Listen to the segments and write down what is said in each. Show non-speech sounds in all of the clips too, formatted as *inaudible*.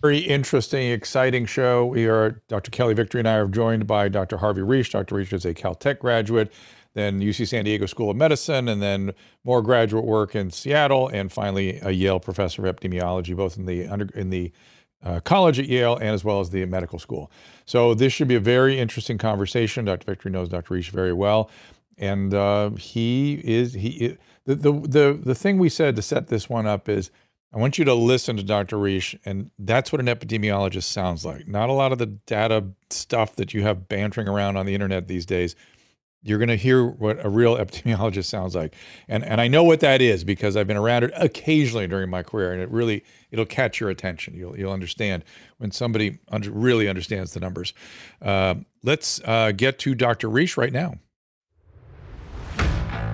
Very interesting, exciting show. We are, Dr. Kelly Victory and I are joined by Dr. Harvey Risch. Dr. Risch is a Caltech graduate, then UC San Diego School of Medicine, and then more graduate work in Seattle, and finally a Yale professor of epidemiology, both in the under, in the uh, college at Yale and as well as the medical school. So this should be a very interesting conversation. Dr. Victory knows Dr. Risch very well, and uh, he is he the, the the the thing we said to set this one up is I want you to listen to Dr. Risch, and that's what an epidemiologist sounds like. Not a lot of the data stuff that you have bantering around on the internet these days. You're going to hear what a real *laughs* epidemiologist sounds like, and and I know what that is because I've been around it occasionally during my career, and it really it'll catch your attention. You'll you'll understand when somebody under, really understands the numbers. Uh, let's uh, get to Dr. Risch right now.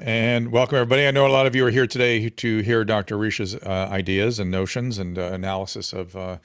And welcome, everybody. I know a lot of you are here today to hear Dr. Risch's uh, ideas and notions and uh, analysis of, uh,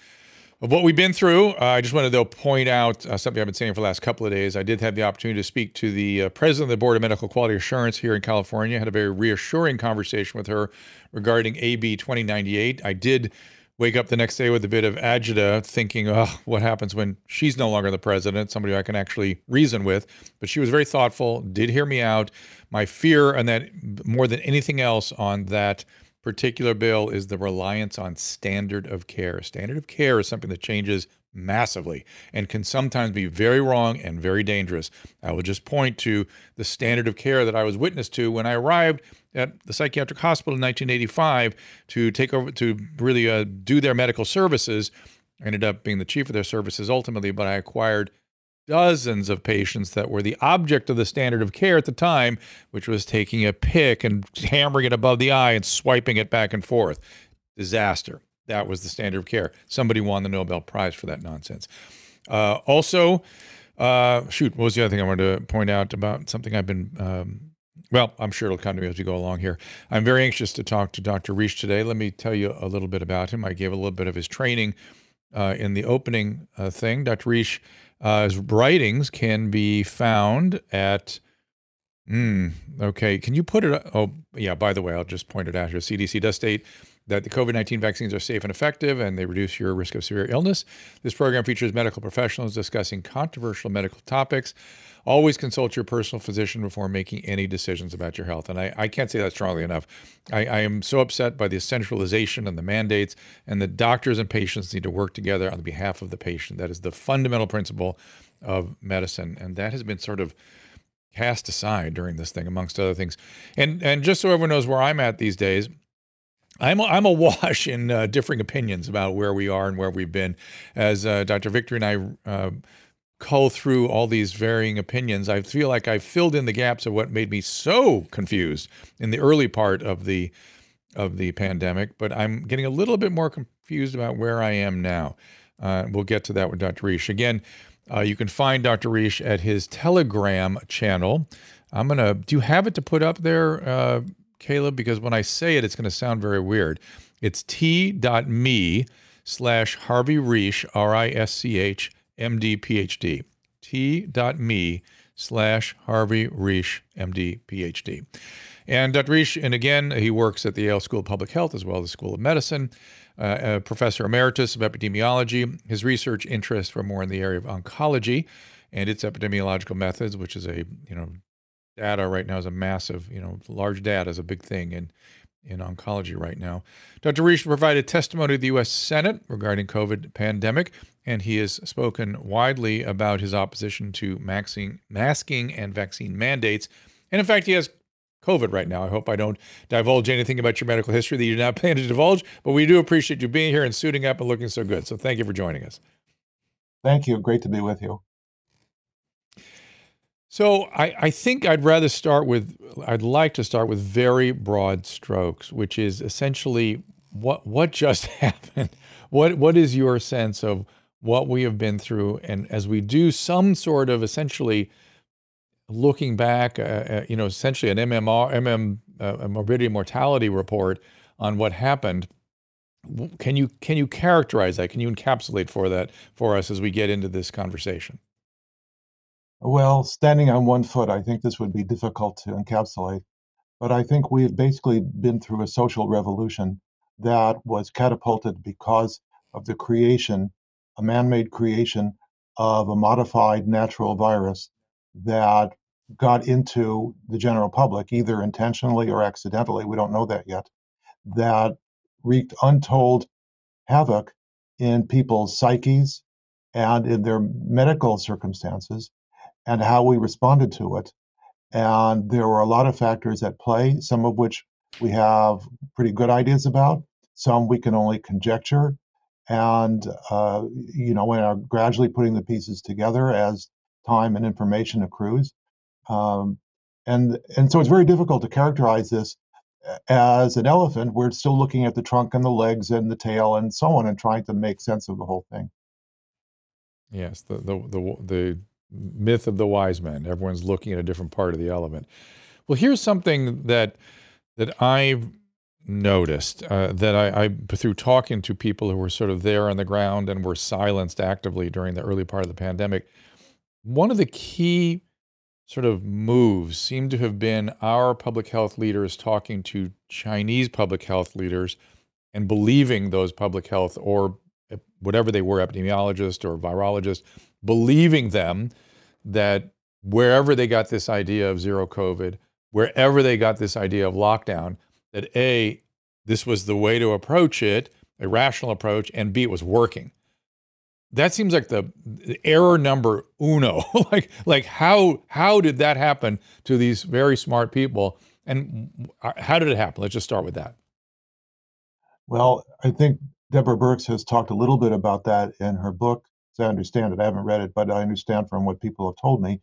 of what we've been through. Uh, I just wanted to point out uh, something I've been saying for the last couple of days. I did have the opportunity to speak to the uh, president of the Board of Medical Quality Assurance here in California. I had a very reassuring conversation with her regarding AB 2098. I did wake up the next day with a bit of agita, thinking, oh, what happens when she's no longer the president, somebody I can actually reason with. But she was very thoughtful, did hear me out. My fear, and that more than anything else on that particular bill, is the reliance on standard of care. Standard of care is something that changes massively and can sometimes be very wrong and very dangerous. I will just point to the standard of care that I was witness to when I arrived at the psychiatric hospital in 1985 to take over to really uh, do their medical services. I ended up being the chief of their services ultimately, but I acquired dozens of patients that were the object of the standard of care at the time, which was taking a pick and hammering it above the eye and swiping it back and forth. Disaster. That was the standard of care. Somebody won the Nobel Prize for that nonsense. Uh, also, uh, shoot, what was the other thing I wanted to point out about something I've been um, well, I'm sure it'll come to me as we go along here. I'm very anxious to talk to Dr. Risch today. Let me tell you a little bit about him. I gave a little bit of his training uh, in the opening uh, thing. Dr. Risch's uh, writings can be found at. Mm, okay, can you put it? Oh, yeah. By the way, I'll just point it out here. CDC does state that the COVID 19 vaccines are safe and effective and they reduce your risk of severe illness. This program features medical professionals discussing controversial medical topics. Always consult your personal physician before making any decisions about your health. And I, I can't say that strongly enough. I, I am so upset by the centralization and the mandates, and the doctors and patients need to work together on behalf of the patient. That is the fundamental principle of medicine. And that has been sort of cast aside during this thing, amongst other things. And and just so everyone knows where I'm at these days, I'm a, I'm awash *laughs* in uh, differing opinions about where we are and where we've been. As uh, Dr. Victor and I uh, cull through all these varying opinions, I feel like I've filled in the gaps of what made me so confused in the early part of the of the pandemic. But I'm getting a little bit more confused about where I am now. Uh, we'll get to that with Dr. Risch again. Uh, you can find Dr. Risch at his Telegram channel. I'm gonna. Do you have it to put up there? Uh, Caleb, because when I say it, it's going to sound very weird. It's t.me slash Harvey Risch, R I S C H M D PhD. T.me slash Harvey Risch, MD, PhD. And Dr. Risch, and again, he works at the Yale School of Public Health as well as the School of Medicine, uh, professor emeritus of epidemiology. His research interests were more in the area of oncology and its epidemiological methods, which is a you know data right now is a massive, you know, large data is a big thing in in oncology right now. Dr. Risch provided testimony to the U.S. Senate regarding COVID pandemic, and he has spoken widely about his opposition to masking, masking and vaccine mandates. And in fact, he has COVID right now. I hope I don't divulge anything about your medical history that you do not *laughs* plan to divulge, but we do appreciate you being here and suiting up and looking so good. So thank you for joining us. Thank you. Great to be with you. So I, I think I'd rather start with I'd like to start with very broad strokes, which is essentially what what just *laughs* happened. What what is your sense of what we have been through, and as we do some sort of essentially looking back, uh, uh, you know, essentially an MMR MM uh, morbidity mortality report on what happened. Can you can you characterize that? Can you encapsulate for that for us as we get into this conversation? Well, standing on one foot, I think this would be difficult to encapsulate. But I think we've basically been through a social revolution that was catapulted because of the creation, a man made creation of a modified natural virus that got into the general public, either intentionally or accidentally. We don't know that yet. That wreaked untold havoc in people's psyches and in their medical circumstances and how we responded to it. And there were a lot of factors at play, some of which we have pretty good ideas about, some we can only conjecture. And, uh, you know, we are gradually putting the pieces together as time and information accrues. Um, and, and so it's very difficult to characterize this as an elephant. We're still looking at the trunk and the legs and the tail and so on and trying to make sense of the whole thing. Yes, the, the, the, the myth of the wise men. Everyone's looking at a different part of the element. Well, here's something that that I've noticed uh, that I, I through talking to people who were sort of there on the ground and were silenced actively during the early part of the pandemic. One of the key sort of moves seemed to have been our public health leaders talking to Chinese public health leaders and believing those public health or whatever they were, epidemiologists or virologists, believing them that wherever they got this idea of zero COVID, wherever they got this idea of lockdown, that A, this was the way to approach it, a rational approach, and B, it was working. That seems like the, the error number uno. *laughs* like, like how how did that happen to these very smart people? And how did it happen? Let's just start with that. Well, I think Deborah Birx has talked a little bit about that in her book. As I understand it, I haven't read it, but I understand from what people have told me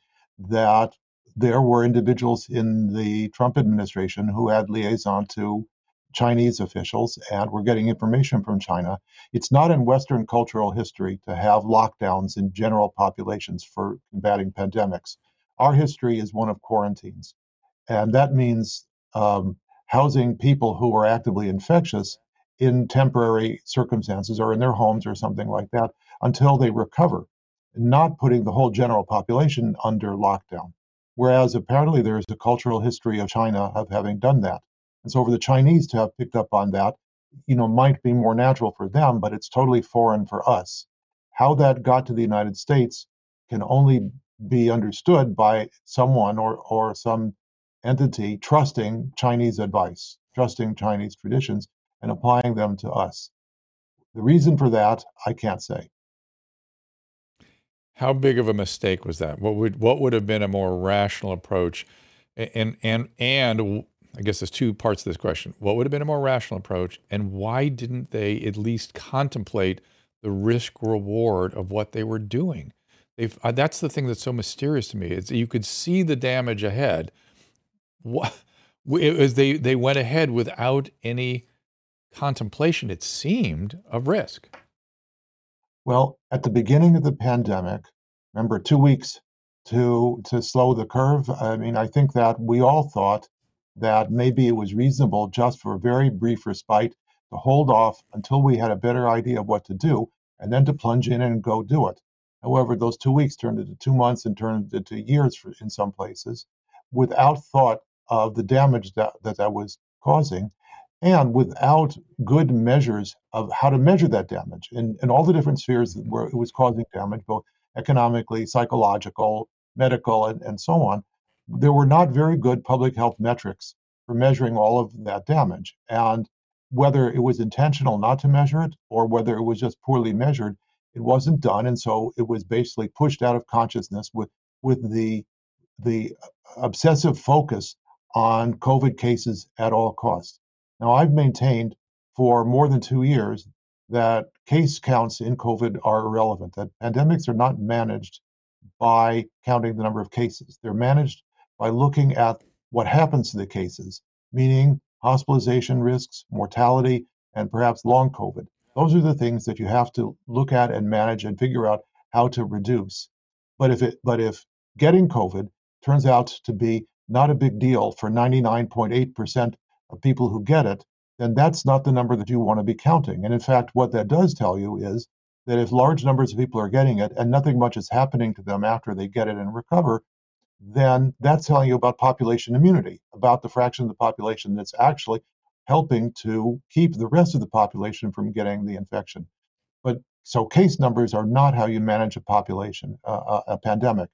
that there were individuals in the Trump administration who had liaison to Chinese officials and were getting information from China. It's not in Western cultural history to have lockdowns in general populations for combating pandemics. Our history is one of quarantines. And that means um, housing people who are actively infectious in temporary circumstances or in their homes or something like that until they recover, not putting the whole general population under lockdown. Whereas apparently there is a cultural history of China of having done that. And so for the Chinese to have picked up on that, you know, might be more natural for them, but it's totally foreign for us. How that got to the United States can only be understood by someone or, or some entity trusting Chinese advice, trusting Chinese traditions, and applying them to us. The reason for that, I can't say. How big of a mistake was that? What would what would have been a more rational approach? And and and I guess there's two parts to this question. What would have been a more rational approach, and why didn't they at least contemplate the risk reward of what they were doing? Uh, that's the thing that's so mysterious to me. Is you could see the damage ahead. What *laughs* was they they went ahead without any contemplation, it seemed, of risk. Well, at the beginning of the pandemic, remember two weeks to to slow the curve. I mean, I think that we all thought that maybe it was reasonable just for a very brief respite to hold off until we had a better idea of what to do and then to plunge in and go do it. However, those two weeks turned into two months and turned into years for, in some places without thought of the damage that, that that was causing and without good measures of how to measure that damage in, in all the different spheres where it was causing damage, both economically, psychological, medical, and, and so on, there were not very good public health metrics for measuring all of that damage. And whether it was intentional not to measure it or whether it was just poorly measured, it wasn't done. And so it was basically pushed out of consciousness with, with the, the obsessive focus on COVID cases at all costs. Now, I've maintained for more than two years that case counts in COVID are irrelevant, that pandemics are not managed by counting the number of cases. They're managed by looking at what happens to the cases, meaning hospitalization risks, mortality, and perhaps long COVID. Those are the things that you have to look at and manage and figure out how to reduce. But if it but if getting COVID turns out to be not a big deal for 99.8% of people who get it, then that's not the number that you want to be counting. And in fact, what that does tell you is that if large numbers of people are getting it and nothing much is happening to them after they get it and recover, then that's telling you about population immunity, about the fraction of the population that's actually helping to keep the rest of the population from getting the infection. But so case numbers are not how you manage a population, uh, a pandemic.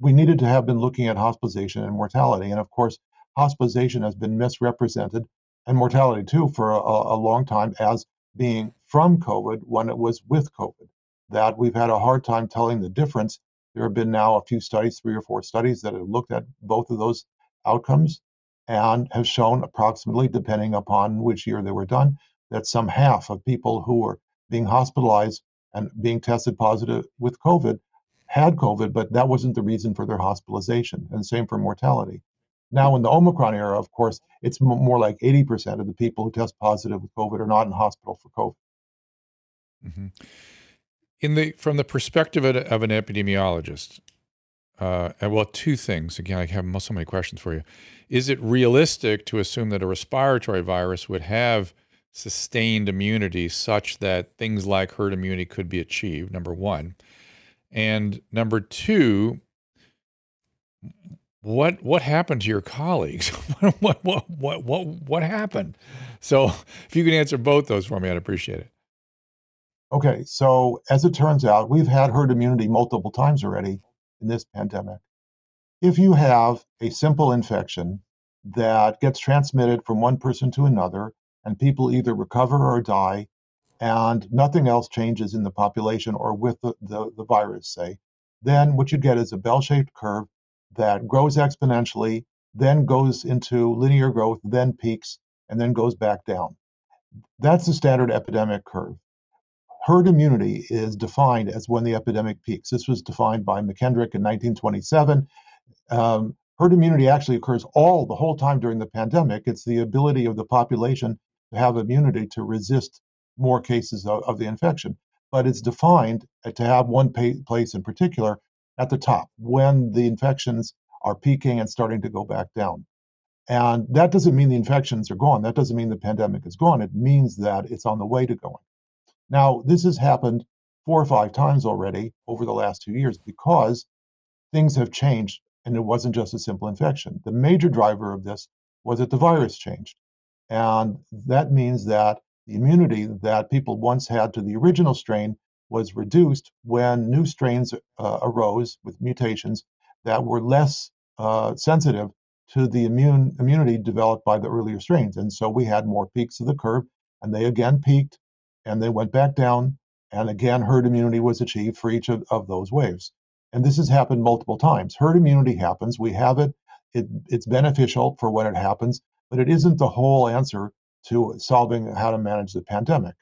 We needed to have been looking at hospitalization and mortality. And of course, hospitalization has been misrepresented and mortality too for a, a long time as being from COVID when it was with COVID. That we've had a hard time telling the difference there have been now a few studies, three or four studies, that have looked at both of those outcomes and have shown approximately, depending upon which year they were done, that some half of people who were being hospitalized and being tested positive with COVID had COVID, but that wasn't the reason for their hospitalization. And same for mortality. Now, in the Omicron era, of course, it's more like 80% of the people who test positive with COVID are not in hospital for COVID. Mm-hmm in the from the perspective of, of an epidemiologist, uh, well, two things. Again, I have so many questions for you. Is it realistic to assume that a respiratory virus would have sustained immunity such that things like herd immunity could be achieved? Number one, and number two, what what happened to your colleagues? *laughs* what, what what what what happened? So, if you can answer both those for me, I'd appreciate it. Okay, so as it turns out, we've had herd immunity multiple times already in this pandemic. If you have a simple infection that gets transmitted from one person to another, and people either recover or die, and nothing else changes in the population or with the, the, the virus, say, then what you get is a bell shaped curve that grows exponentially, then goes into linear growth, then peaks, and then goes back down. That's the standard epidemic curve. Herd immunity is defined as when the epidemic peaks. This was defined by McKendrick in 1927. Um, herd immunity actually occurs all the whole time during the pandemic. It's the ability of the population to have immunity to resist more cases of, of the infection. But it's defined to have one pa- place in particular at the top when the infections are peaking and starting to go back down. And that doesn't mean the infections are gone. That doesn't mean the pandemic is gone. It means that it's on the way to going. Now, this has happened four or five times already over the last two years because things have changed and it wasn't just a simple infection. The major driver of this was that the virus changed. And that means that the immunity that people once had to the original strain was reduced when new strains uh, arose with mutations that were less uh, sensitive to the immune immunity developed by the earlier strains. And so we had more peaks of the curve, and they again peaked and they went back down. And again, herd immunity was achieved for each of, of those waves. And this has happened multiple times. Herd immunity happens. We have it. it. It's beneficial for when it happens, but it isn't the whole answer to solving how to manage the pandemic.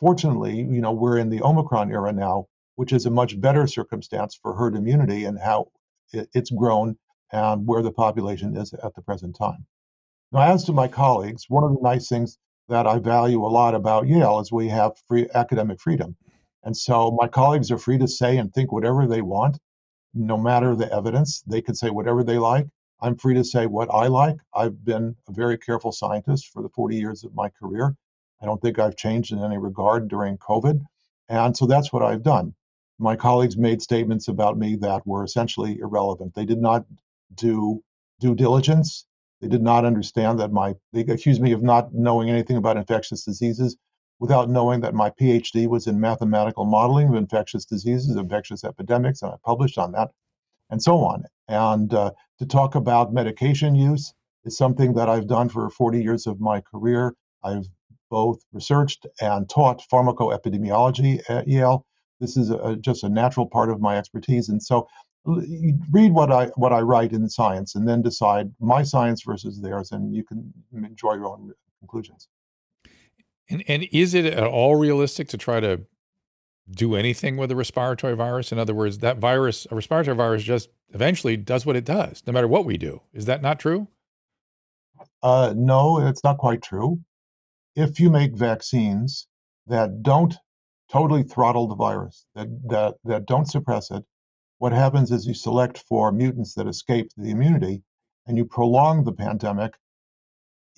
Fortunately, you know, we're in the Omicron era now, which is a much better circumstance for herd immunity and how it, it's grown and where the population is at the present time. Now, as to my colleagues, one of the nice things that I value a lot about Yale is we have free academic freedom. And so my colleagues are free to say and think whatever they want, no matter the evidence. They can say whatever they like. I'm free to say what I like. I've been a very careful scientist for the 40 years of my career. I don't think I've changed in any regard during COVID. And so that's what I've done. My colleagues made statements about me that were essentially irrelevant. They did not do due diligence. They did not understand that my, they accused me of not knowing anything about infectious diseases without knowing that my PhD was in mathematical modeling of infectious diseases, infectious epidemics, and I published on that, and so on. And uh, to talk about medication use is something that I've done for 40 years of my career. I've both researched and taught pharmacoepidemiology at Yale. This is a, just a natural part of my expertise. And so read what I what I write in science, and then decide my science versus theirs, and you can enjoy your own conclusions. And, and is it at all realistic to try to do anything with a respiratory virus? In other words, that virus, a respiratory virus, just eventually does what it does, no matter what we do. Is that not true? Uh, no, it's not quite true. If you make vaccines that don't totally throttle the virus, that, that, that don't suppress it, what happens is you select for mutants that escape the immunity and you prolong the pandemic.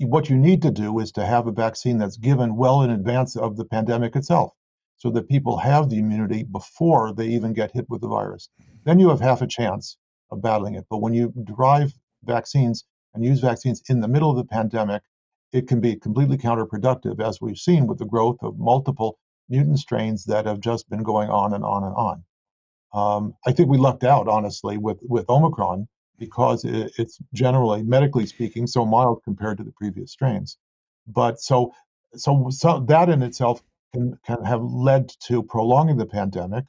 What you need to do is to have a vaccine that's given well in advance of the pandemic itself so that people have the immunity before they even get hit with the virus. Then you have half a chance of battling it. But when you derive vaccines and use vaccines in the middle of the pandemic, it can be completely counterproductive, as we've seen with the growth of multiple mutant strains that have just been going on and on and on. Um, I think we lucked out, honestly, with, with Omicron because it, it's generally, medically speaking, so mild compared to the previous strains. But so, so, so that in itself can, can have led to prolonging the pandemic.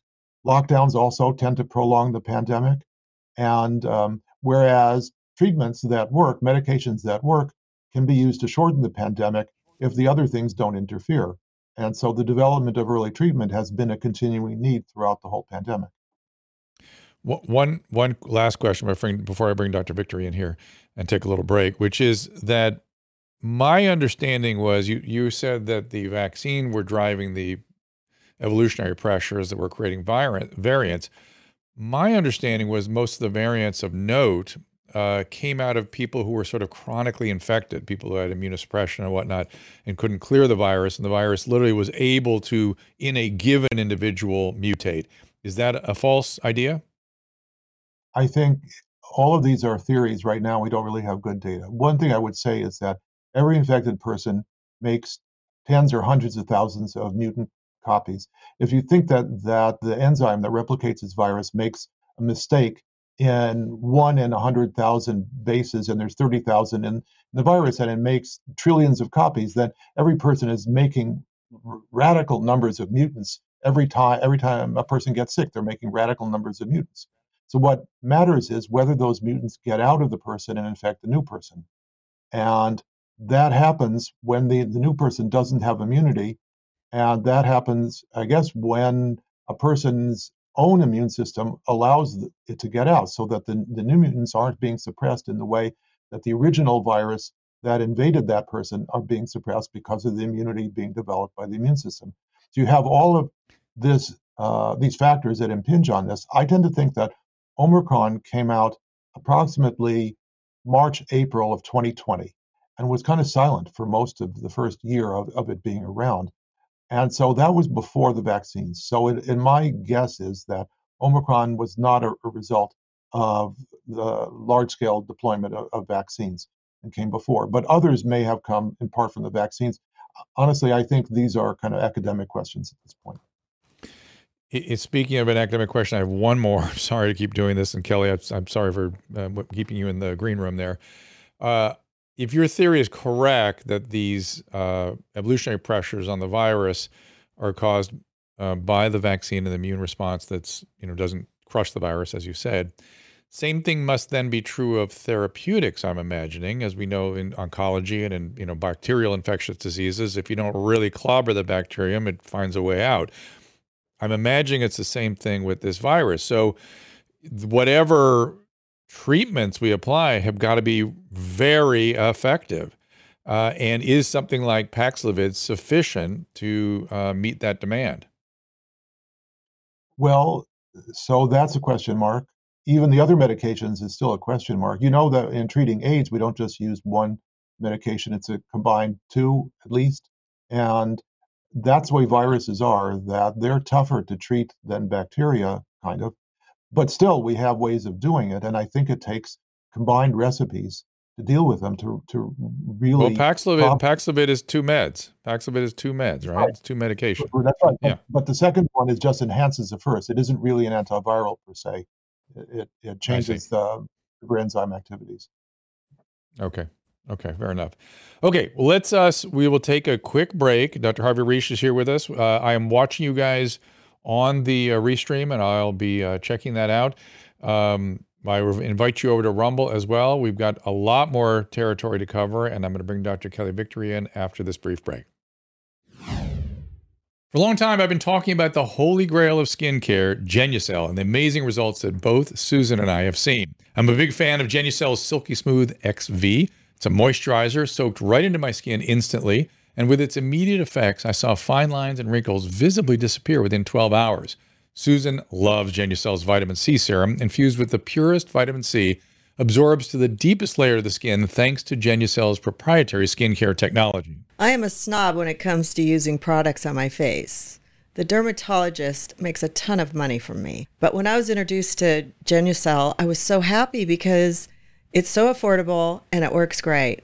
Lockdowns also tend to prolong the pandemic. And um, whereas treatments that work, medications that work, can be used to shorten the pandemic if the other things don't interfere. And so the development of early treatment has been a continuing need throughout the whole pandemic. One one last question before I bring Dr. Victory in here and take a little break, which is that my understanding was you you said that the vaccine were driving the evolutionary pressures that were creating variant, variants. My understanding was most of the variants of note uh, came out of people who were sort of chronically infected, people who had immunosuppression and whatnot, and couldn't clear the virus, and the virus literally was able to, in a given individual, mutate. Is that a false idea? I think all of these are theories right now. We don't really have good data. One thing I would say is that every infected person makes tens or hundreds of thousands of mutant copies. If you think that that the enzyme that replicates this virus makes a mistake in one in 100,000 bases and there's 30,000 in the virus and it makes trillions of copies, then every person is making r- radical numbers of mutants every time every time a person gets sick they're making radical numbers of mutants so what matters is whether those mutants get out of the person and infect the new person. And that happens when the, the new person doesn't have immunity. And that happens, I guess, when a person's own immune system allows it to get out so that the, the new mutants aren't being suppressed in the way that the original virus that invaded that person are being suppressed because of the immunity being developed by the immune system. So you have all of this, uh, these factors that impinge on this. I tend to think that Omicron came out approximately March, April of 2020 and was kind of silent for most of the first year of, of it being around. And so that was before the vaccines. So, it, my guess is that Omicron was not a, a result of the large scale deployment of, of, vaccines and came before, but others may have come in part from the vaccines. Honestly, I think these are kind of academic questions at this point. Speaking of an academic question, I have one more. *laughs* I'm sorry to keep doing this, and Kelly, I'm sorry for uh, keeping you in the green room there. Uh, if your theory is correct that these uh, evolutionary pressures on the virus are caused uh, by the vaccine and the immune response that's you know doesn't crush the virus, as you said, same thing must then be true of therapeutics. I'm imagining, as we know in oncology and in you know bacterial infectious diseases, if you don't really clobber the bacterium, it finds a way out. I'm imagining it's the same thing with this virus. So, whatever treatments we apply have got to be very effective. Uh, and is something like Paxlovid sufficient to uh, meet that demand? Well, so that's a question mark. Even the other medications is still a question mark. You know that in treating AIDS, we don't just use one medication, it's a combined two at least. And that's the way viruses are, that they're tougher to treat than bacteria, kind of. But still, we have ways of doing it. And I think it takes combined recipes to deal with them to, to really. Well, Paxlovid, Paxlovid is two meds. Paxlovid is two meds, right? right. It's two medications That's right. Yeah. But the second one is just enhances the first. It isn't really an antiviral per se. It, it changes the enzyme activities. Okay. Okay, fair enough. Okay, well, let's us. We will take a quick break. Dr. Harvey Risch is here with us. Uh, I am watching you guys on the uh, restream, and I'll be uh, checking that out. Um, I invite you over to Rumble as well. We've got a lot more territory to cover, and I'm going to bring Dr. Kelly Victory in after this brief break. For a long time, I've been talking about the holy grail of skincare, Genucel, and the amazing results that both Susan and I have seen. I'm a big fan of Genucel's Silky Smooth XV. It's a moisturizer soaked right into my skin instantly, and with its immediate effects, I saw fine lines and wrinkles visibly disappear within 12 hours. Susan loves Genucel's vitamin C serum, infused with the purest vitamin C, absorbs to the deepest layer of the skin thanks to Genucel's proprietary skincare technology. I am a snob when it comes to using products on my face. The dermatologist makes a ton of money from me. But when I was introduced to Genucel, I was so happy because it's so affordable and it works great.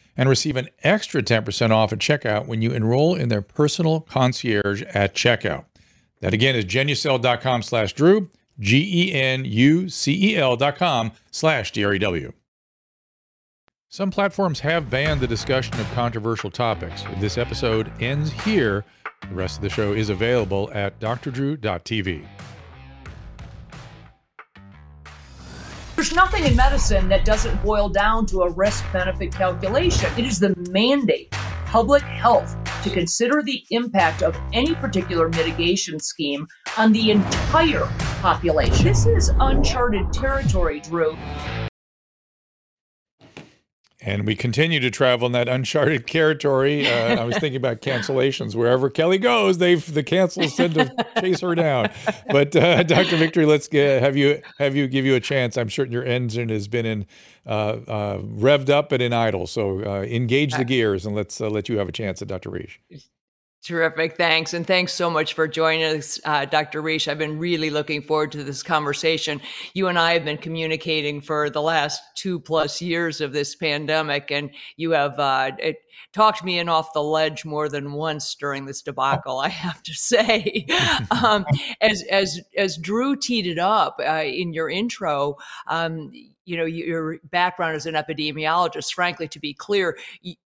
and receive an extra 10% off at checkout when you enroll in their personal concierge at checkout. That again is genucel.com slash Drew, G-E-N-U-C-E-L dot com slash D-R-E-W. Some platforms have banned the discussion of controversial topics. If this episode ends here, the rest of the show is available at drdrew.tv. There's nothing in medicine that doesn't boil down to a risk benefit calculation. It is the mandate, public health, to consider the impact of any particular mitigation scheme on the entire population. This is uncharted territory, Drew. And we continue to travel in that uncharted territory. Uh, I was thinking about cancellations. Wherever Kelly goes, they've the cancels tend to chase her down. But uh, *laughs* Dr. Victory, let's get, have you have you give you a chance. I'm certain your engine has been in uh, uh revved up and in idle. So uh, engage the gears and let's uh, let you have a chance at Dr. Risch. Terrific. Thanks. And thanks so much for joining us, uh, Dr. Risch. I've been really looking forward to this conversation. You and I have been communicating for the last two plus years of this pandemic, and you have uh, it, talked me in off the ledge more than once during this debacle, I have to say. *laughs* um, as, as, as Drew teed it up uh, in your intro, um, you know your background as an epidemiologist frankly to be clear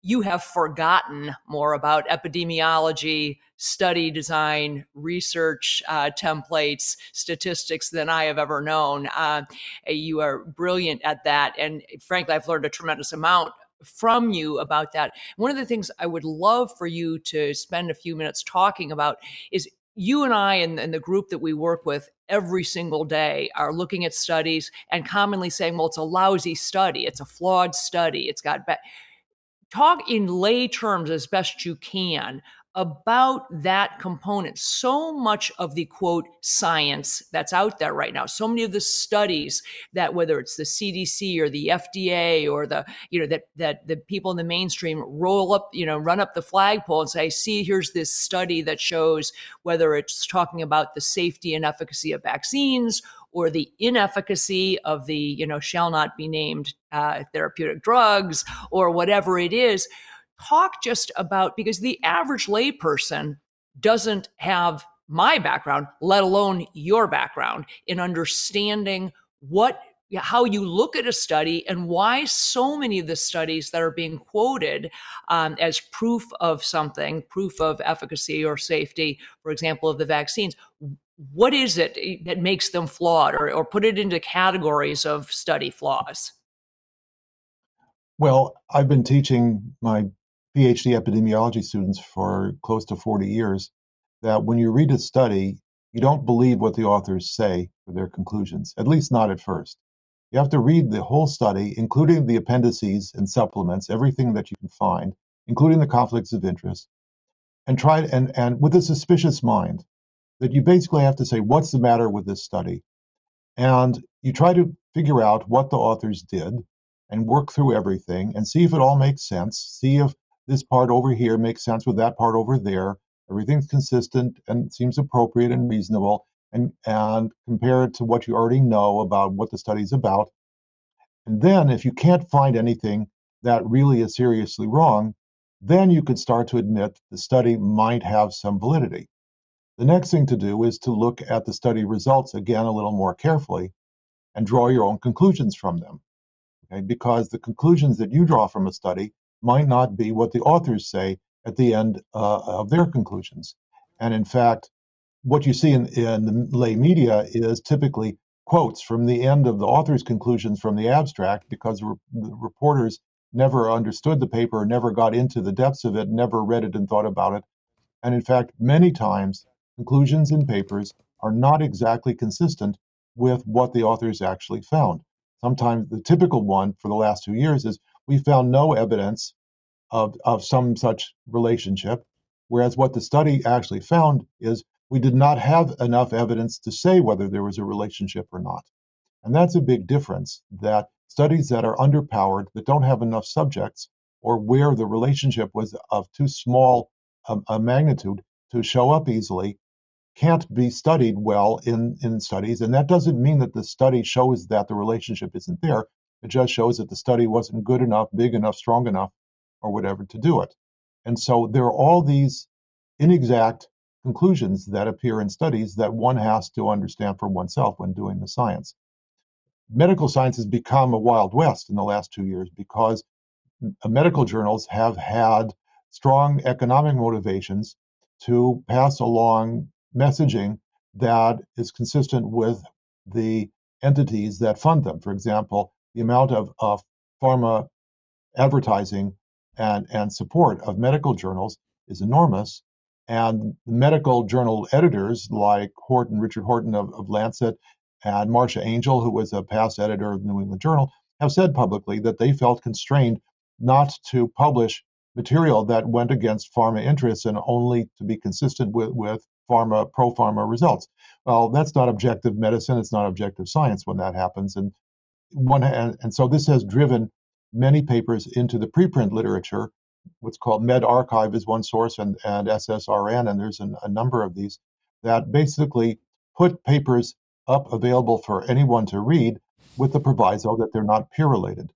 you have forgotten more about epidemiology study design research uh, templates statistics than i have ever known uh, you are brilliant at that and frankly i've learned a tremendous amount from you about that. One of the things I would love for you to spend a few minutes talking about is you and I and, and, the group that we work with every single day are looking at studies and commonly saying, well, it's a lousy study, it's a flawed study, it's got bad. Talk in lay terms as best you can about that component. So much of the quote science that's out there right now, so many of the studies that whether it's the CDC or the FDA or the, you know, that that the people in the mainstream roll up, you know, run up the flagpole and say, see, here's this study that shows whether it's talking about the safety and efficacy of vaccines or the inefficacy of the, you know, shall not be named uh, therapeutic drugs or whatever it is talk just about because the average layperson doesn't have my background, let alone your background, in understanding what how you look at a study and why so many of the studies that are being quoted um, as proof of something, proof of efficacy or safety, for example, of the vaccines, what is it that makes them flawed or, or put it into categories of study flaws? Well, I've been teaching my PhD epidemiology students for close to 40 years that when you read a study, you don't believe what the authors say for their conclusions, at least not at first. You have to read the whole study, including the appendices and supplements, everything that you can find, including the conflicts of interest, and try and, and with a suspicious mind that you basically have to say, what's the matter with this study? And you try to figure out what the authors did and work through everything and see if it all makes sense, see if this part over here makes sense with that part over there. Everything's consistent and seems appropriate and reasonable, and, and compare it to what you already know about what the study's about. And then, if you can't find anything that really is seriously wrong, then you could start to admit the study might have some validity. The next thing to do is to look at the study results again a little more carefully and draw your own conclusions from them. Okay? Because the conclusions that you draw from a study might not be what the authors say at the end uh, of their conclusions. And in fact, what you see in, in the lay media is typically quotes from the end of the author's conclusions from the abstract because re- the reporters never understood the paper, never got into the depths of it, never read it and thought about it. And in fact, many times, conclusions in papers are not exactly consistent with what the authors actually found. Sometimes the typical one for the last two years is we found no evidence of, of some such relationship, whereas what the study actually found is we did not have enough evidence to say whether there was a relationship or not. And that's a big difference that studies that are underpowered, that don't have enough subjects, or where the relationship was of too small a, a magnitude to show up easily, can't be studied well in, in studies. And that doesn't mean that the study shows that the relationship isn't there. It just shows that the study wasn't good enough, big enough, strong enough, or whatever to do it. And so there are all these inexact conclusions that appear in studies that one has to understand for oneself when doing the science. Medical science has become a wild west in the last two years because medical journals have had strong economic motivations to pass along messaging that is consistent with the entities that fund them. For example, the amount of, of pharma advertising and, and support of medical journals is enormous. And medical journal editors like Horton, Richard Horton of, of Lancet, and Marcia Angell, who was a past editor of the New England Journal, have said publicly that they felt constrained not to publish material that went against pharma interests and only to be consistent with, with pharma, pro pharma results. Well, that's not objective medicine. It's not objective science when that happens. And one and, and so this has driven many papers into the preprint literature. What's called medRxiv is one source, and, and SSRN, and there's an, a number of these that basically put papers up available for anyone to read with the proviso that they're not peer related,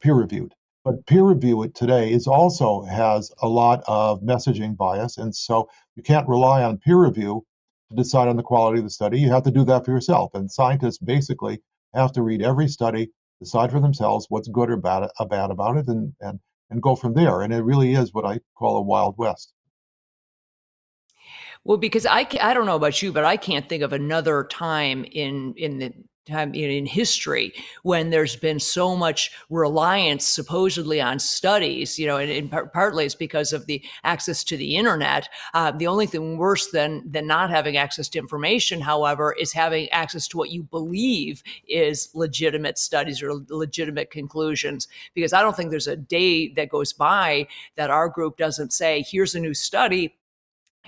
peer reviewed. But peer review today is also has a lot of messaging bias, and so you can't rely on peer review to decide on the quality of the study. You have to do that for yourself. And scientists basically have to read every study, decide for themselves what's good or bad, uh, bad about it, and, and, and go from there. And it really is what I call a wild west. Well, because I, I don't know about you, but I can't think of another time in in the time in history when there's been so much reliance supposedly on studies you know and, and par- partly it's because of the access to the internet. Uh, the only thing worse than than not having access to information however is having access to what you believe is legitimate studies or legitimate conclusions. Because i don't think there's a day that goes by that our group doesn't say here's a new study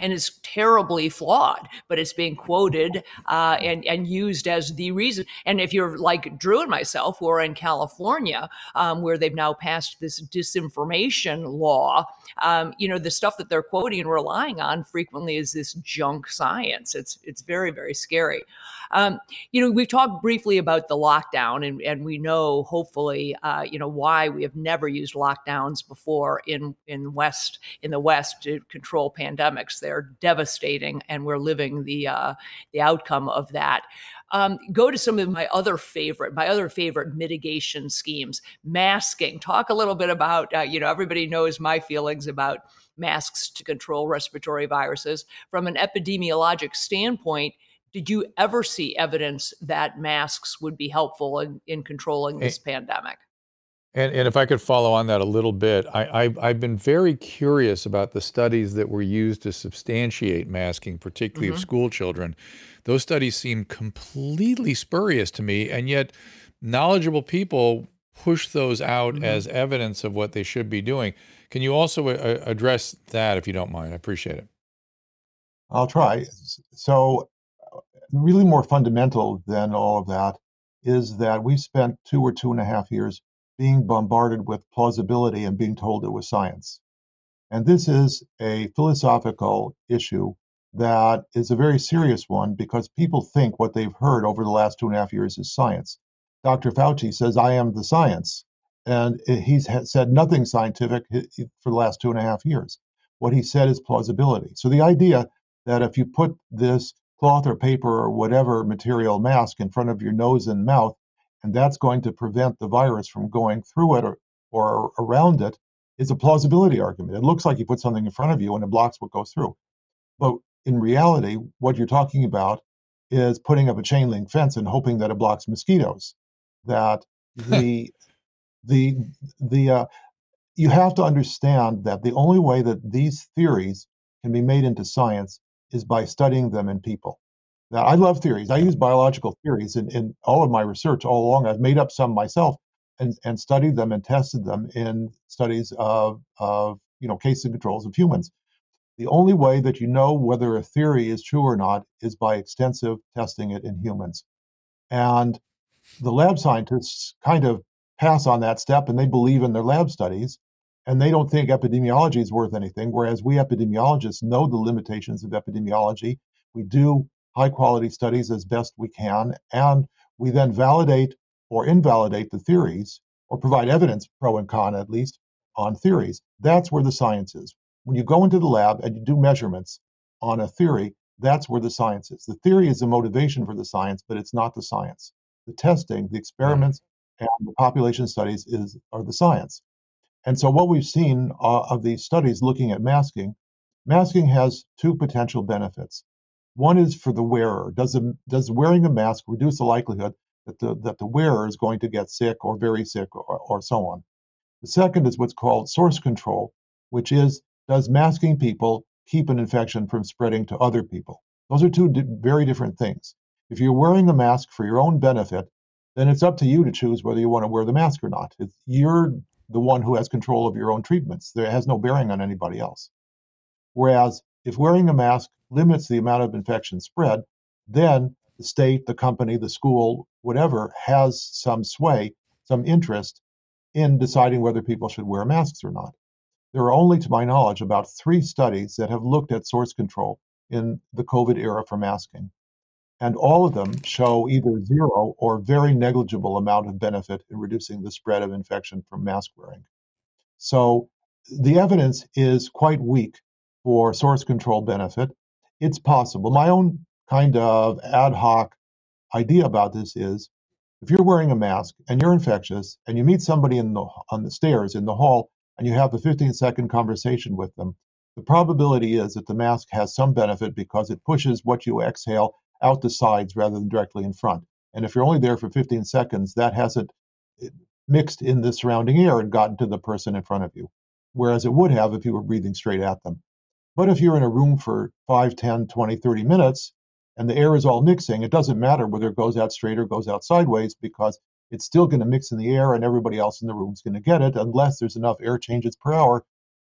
and is terribly flawed, but it's being quoted uh, and and used as the reason. And if you're like Drew and myself, who are in California, um, where they've now passed this disinformation law, um, you know, the stuff that they're quoting and relying on frequently is this junk science. It's it's very very scary. Um, you know, we've talked briefly about the lockdown, and, and we know, hopefully, uh, you know, why we have never used lockdowns before in in West in the West to control pandemics. They're devastating, and we're living the uh, the outcome of that. Um, go to some of my other favorite, my other favorite mitigation schemes. Masking. Talk a little bit about, uh, you know, everybody knows my feelings about masks to control respiratory viruses. From an epidemiologic standpoint, did you ever see evidence that masks would be helpful in, in controlling this and, pandemic? And, and if I could follow on that a little bit, I, I, have been very curious about the studies that were used to substantiate masking, particularly mm-hmm. of school children. Those studies seem completely spurious to me, and yet knowledgeable people push those out mm-hmm. as evidence of what they should be doing. Can you also a- uh, address that if you don't mind? I appreciate it. I'll try. So, really more fundamental than all of that is that we spent two or two and a half years being bombarded with plausibility and being told it was science. And this is a philosophical issue that is a very serious one because people think what they've heard over the last two and a half years is science. Dr. Fauci says, I am the science. And he's said nothing scientific for the last two and a half years. What he said is plausibility. So the idea that if you put this cloth or paper or whatever material mask in front of your nose and mouth, and that's going to prevent the virus from going through it or, or around it, is a plausibility argument. It looks like you put something in front of you and it blocks what goes through. But in reality, what you're talking about is putting up a chain link fence and hoping that it blocks mosquitoes. That *laughs* the the the uh, you have to understand that the only way that these theories can be made into science is by studying them in people. Now, I love theories. I use biological theories in, in all of my research all along. I've made up some myself and, and studied them and tested them in studies of, of you know case and controls of humans. The only way that you know whether a theory is true or not is by extensive testing it in humans. And the lab scientists kind of pass on that step and they believe in their lab studies and they don't think epidemiology is worth anything, whereas we epidemiologists know the limitations of epidemiology. We do high quality studies as best we can, and we then validate or invalidate the theories or provide evidence, pro and con at least, on theories. That's where the science is. When you go into the lab and you do measurements on a theory, that's where the science is. The theory is the motivation for the science, but it's not the science. The testing, the experiments, and the population studies is are the science. And so, what we've seen uh, of these studies looking at masking, masking has two potential benefits. One is for the wearer. Does, a, does wearing a mask reduce the likelihood that the, that the wearer is going to get sick or very sick or, or so on? The second is what's called source control, which is does masking people keep an infection from spreading to other people? Those are two di- very different things. If you're wearing a mask for your own benefit, then it's up to you to choose whether you want to wear the mask or not. It's, you're the one who has control of your own treatments. There has no bearing on anybody else. Whereas if wearing a mask limits the amount of infection spread, then the state, the company, the school, whatever, has some sway, some interest in deciding whether people should wear masks or not. There are only, to my knowledge, about three studies that have looked at source control in the COVID era for masking and all of them show either zero or very negligible amount of benefit in reducing the spread of infection from mask wearing. So the evidence is quite weak for source control benefit. It's possible. My own kind of ad hoc idea about this is if you're wearing a mask and you're infectious and you meet somebody in the on the stairs in the hall and you have a 15 second conversation with them, the probability is that the mask has some benefit because it pushes what you exhale out the sides rather than directly in front. And if you're only there for 15 seconds, that hasn't eh, mixed in the surrounding air and gotten to the person in front of you, whereas it would have if you were breathing straight at them. But if you're in a room for 5, 10, 20, 30 minutes and the air is all mixing, it doesn't matter whether it goes out straight or goes out sideways because it's still going to mix in the air and everybody else in the room is going to get it unless there's enough air changes per hour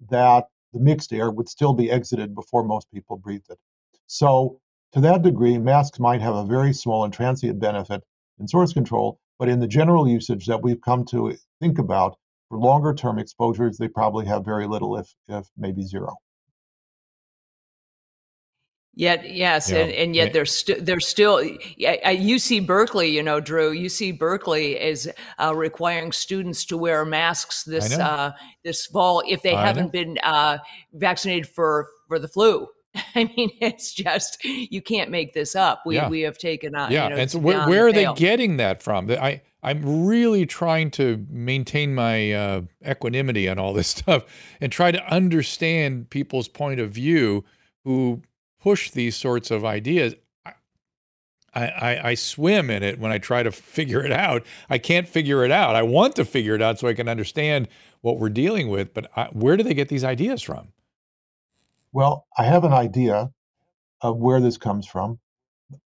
that the mixed air would still be exited before most people breathed it. So to that degree, masks might have a very small and transient benefit in source control, but in the general usage that we've come to think about for longer term exposures, they probably have very little, if, if maybe zero. Yet, yes, yeah. and, and, yet there's st- there's still at UC Berkeley, you know, Drew. UC Berkeley is uh, requiring students to wear masks this uh, this fall if they I haven't know. been uh, vaccinated for for the flu. *laughs* I mean, it's just you can't make this up. We yeah. we have taken out. Yeah, you know, and so where, where are they getting that from? I I'm really trying to maintain my uh, equanimity on all this *laughs* stuff and try to understand people's point of view who push these sorts of ideas. I, I, I swim in it when I try to figure it out. I can't figure it out. I want to figure it out so I can understand what we're dealing with, but I, where do they get these ideas from? Well, I have an idea of where this comes from,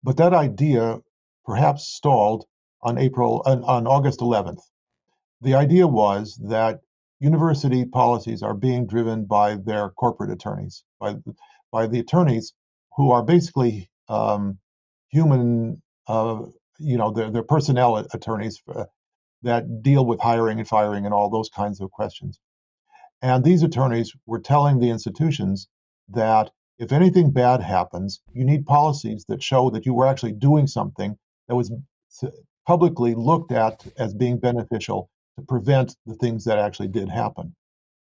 but that idea perhaps stalled on April on, on August 11th. The idea was that university policies are being driven by their corporate attorneys, by by the attorneys who are basically um, human, uh, you know, they're, they're personnel attorneys uh, that deal with hiring and firing and all those kinds of questions. And these attorneys were telling the institutions that if anything bad happens, you need policies that show that you were actually doing something that was publicly looked at as being beneficial to prevent the things that actually did happen.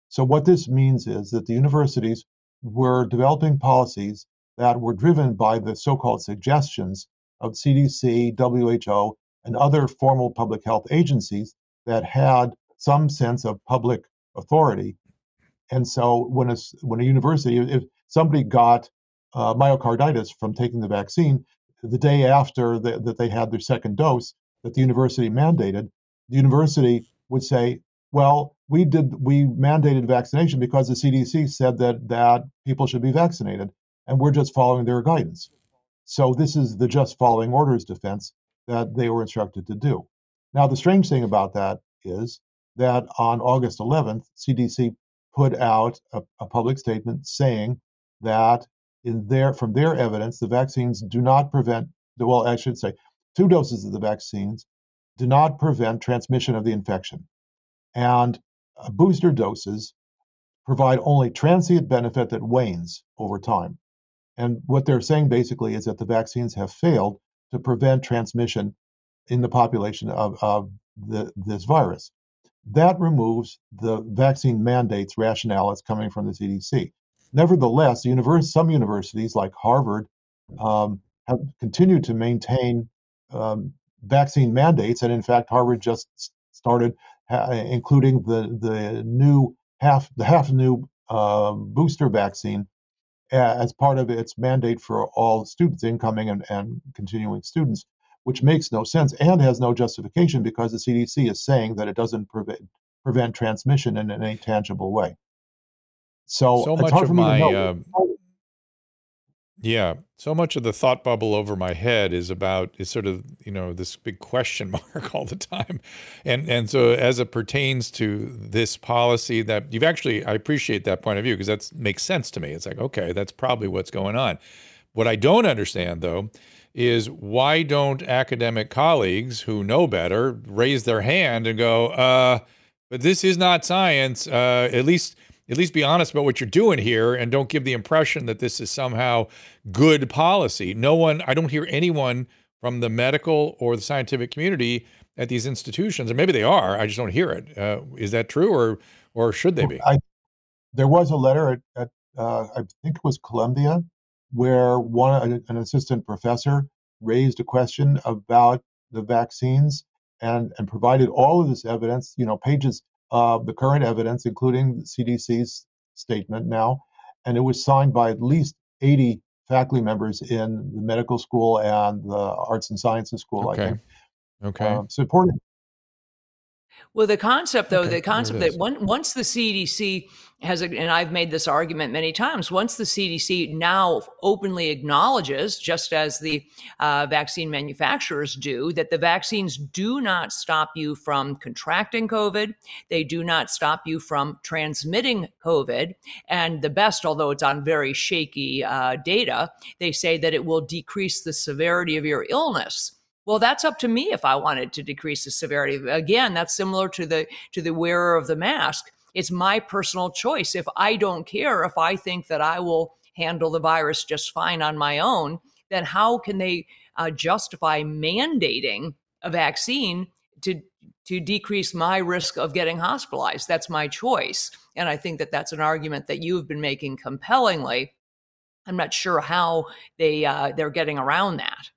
So, what this means is that the universities were developing policies that were driven by the so called suggestions of CDC, WHO, and other formal public health agencies that had some sense of public authority. And so when a, when a university, if somebody got uh, myocarditis from taking the vaccine, the day after the, that they had their second dose that the university mandated, the university would say, well, we did we mandated vaccination because the CDC said that that people should be vaccinated, and we're just following their guidance. So this is the just following orders defense that they were instructed to do. Now, the strange thing about that is that on August 11th, CDC put out a, a public statement saying that in their from their evidence, the vaccines do not prevent. Well, I should say, two doses of the vaccines do not prevent transmission of the infection, and uh, booster doses provide only transient benefit that wanes over time. And what they're saying basically is that the vaccines have failed to prevent transmission in the population of, of the, this virus. That removes the vaccine mandates rationale that's coming from the CDC. Nevertheless, universe, some universities like Harvard um, have continued to maintain um, vaccine mandates, and in fact, Harvard just started uh, including the the new half the half new uh, booster vaccine as part of its mandate for all students, incoming and, and continuing students, which makes no sense and has no justification because the CDC is saying that it doesn't prevent prevent transmission in any tangible way. So, so much of my uh, yeah, so much of the thought bubble over my head is about is sort of you know this big question *laughs* mark all the time, and and so as it pertains to this policy that you've actually I appreciate that point of view because that makes sense to me. It's like okay, that's probably what's going on. What I don't understand though is why don't academic colleagues who know better raise their hand and go, uh, but this is not science. Uh, at least at least be honest about what you're doing here and don't give the impression that this is somehow good policy. No one, I don't hear anyone from the medical or the scientific community at these institutions, and maybe they are. I just don't hear it. Uh, is that true, or or should they be? I, there was a letter at, at uh, I think it was Columbia, where one an assistant professor raised a question about the vaccines and and provided all of this evidence. You know, pages uh, the current evidence, including the CDC's statement now, and it was signed by at least 80 faculty members in the medical school and the arts and sciences school. Okay. I think. Okay. Um, important. Well, the concept, though, Okay, the concept that one, once the CDC has, and I've made this argument many times, once the CDC now openly acknowledges, just as the uh, vaccine manufacturers do, that the vaccines do not stop you from contracting COVID, they do not stop you from transmitting COVID, and the best, although it's on very shaky uh, data, they say that it will decrease the severity of your illness well that's up to me if i wanted to decrease the severity. Again that's similar to the to the wearer of the mask. It's my personal choice. If i don't care if i think that i will handle the virus just fine on my own then how can they uh, justify mandating a vaccine to to decrease my risk of getting hospitalized? That's my choice. And i think that that's an argument that you've been making compellingly. I'm not sure how they uh, they're getting around that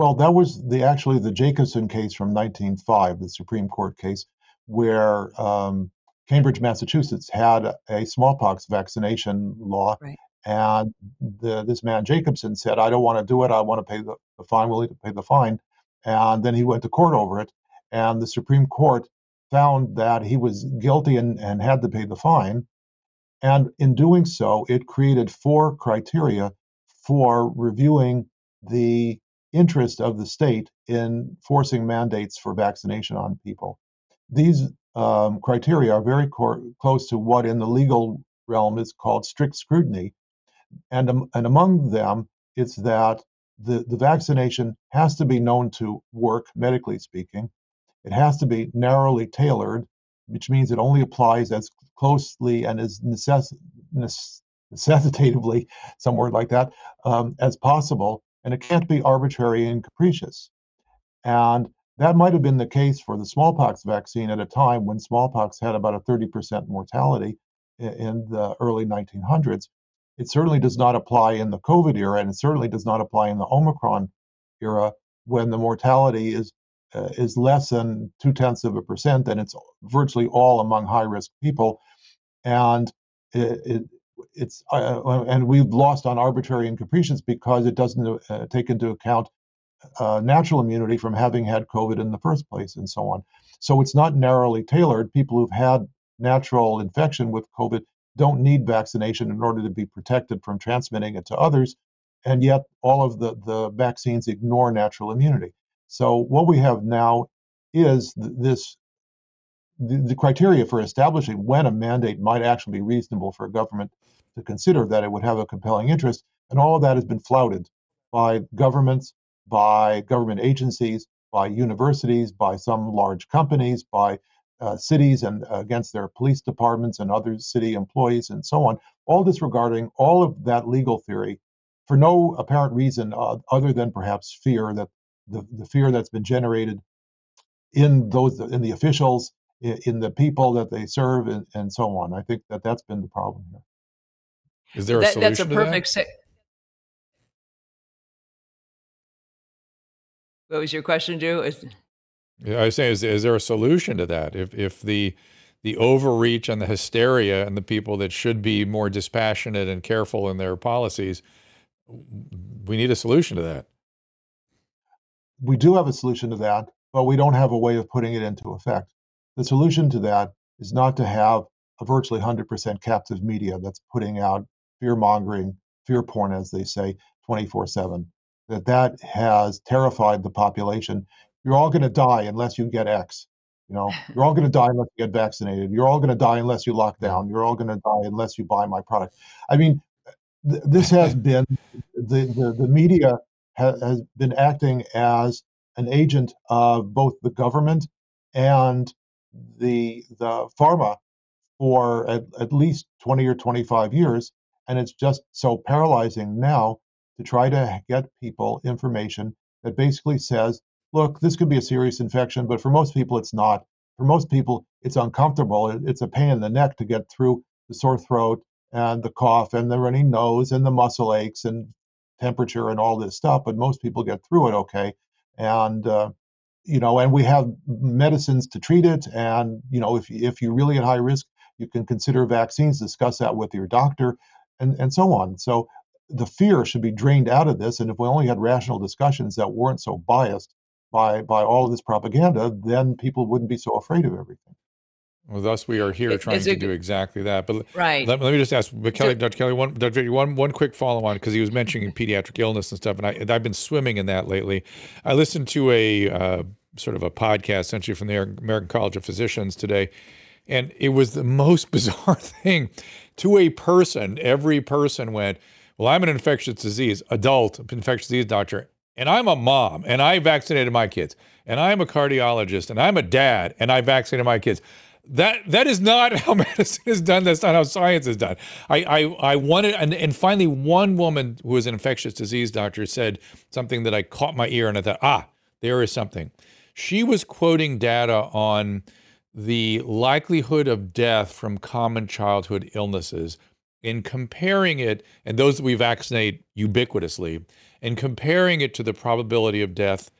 Well, that was the actually the Jacobson case from 1905, the Supreme Court case, where um, Cambridge, Massachusetts, had a smallpox vaccination law, Right. and the, this man Jacobson said, "I don't want to do it. I want to pay the, the fine. Willing to pay the fine." And then he went to court over it, and the Supreme Court found that he was guilty and, and had to pay the fine. And in doing so, it created four criteria for reviewing the interest of the state in forcing mandates for vaccination on people. These um, criteria are very close to what in the legal realm is called strict scrutiny. And, um, and among them, it's that the, the vaccination has to be known to work, medically speaking. It has to be narrowly tailored, which means it only applies as closely and as necess- *laughs* necessitatively, some word like that, um, as possible. And it can't be arbitrary and capricious. And that might have been the case for the smallpox vaccine at a time when smallpox had about a 30% mortality in the early 1900s. It certainly does not apply in the COVID era, and it certainly does not apply in the Omicron era when the mortality is uh, is less than two tenths of a percent, and it's virtually all among high risk people, and it, it it's uh, uh, and we've lost on arbitrary and capricious because it doesn't uh, take into account uh, natural immunity from having had COVID in the first place, and so on. So it's not narrowly tailored. People who've had natural infection with COVID don't need vaccination in order to be protected from transmitting it to others. And yet, all of the, the vaccines ignore natural immunity. So, what we have now is th- this the, the criteria for establishing when a mandate might actually be reasonable for a government to consider that it would have a compelling interest. And all of that has been flouted by governments, by government agencies, by universities, by some large companies, by uh, cities and uh, against their police departments and other city employees and so on, all disregarding all of that legal theory for no apparent reason uh, other than perhaps fear that the, the fear that's been generated in those in the officials in, in the people that they serve and, and so on i think that that's been the problem here is there a that, solution that's a to perfect that? se- what was your question Drew? Is, Yeah, I was saying, is, is there a solution to that? If if the the overreach and the hysteria and the people that should be more dispassionate and careful in their policies, we need a solution to that. we do have a solution to that but we don't have a way of putting it into effect the solution to that is not to have a virtually 100% captive media that's putting out fear mongering fear porn as they say 24 7 that that has terrified the population. You're all going to die unless you get x you know? *laughs* You're all going to die unless you get vaccinated. You're all going to die unless you lock down. You're all going to die unless you buy my product. I mean th- this has *laughs* been the, the, the media ha- has been acting as an agent of both the government and the the pharma for at, at least 20 or 25 years and it's just so paralyzing now to try to get people information that basically says look this could be a serious infection but for most people it's not. For most people it's uncomfortable. It- it's a pain in the neck to get through the sore throat and the cough and the runny nose and the muscle aches and temperature and all this stuff but most people get through it okay. And uh, you know and we have medicines to treat it and you know if, if you're really at high risk you can consider vaccines discuss that with your doctor and, and so on. So the fear should be drained out of this and if we only had rational discussions that weren't so biased by by all of this propaganda then people wouldn't be so afraid of everything Well, thus we are here It- trying to it- do exactly that. But right let, let me just ask, but Kelly, Dr. Kelly, one, Dr. Vicky, one, one quick follow on because he was mentioning pediatric illness and stuff, and I, and I've been swimming in that lately. I listened to a uh, sort of a podcast, essentially from the American College of Physicians today, and it was the most *laughs* bizarre thing. To a person, every person went, "Well, I'm an infectious disease adult infectious disease doctor, and I'm a mom, and I vaccinated my kids, and I'm a cardiologist, and I'm a dad, and I vaccinated my kids." That that is not *laughs* how medicine is done. That's not how science is done. I I, I wanted and, and finally one woman who was an infectious disease doctor said something that I caught my ear and I thought, ah, there is something. She was quoting data on the likelihood of death from common childhood illnesses and comparing it, and those that we vaccinate ubiquitously, and comparing it to the probability of death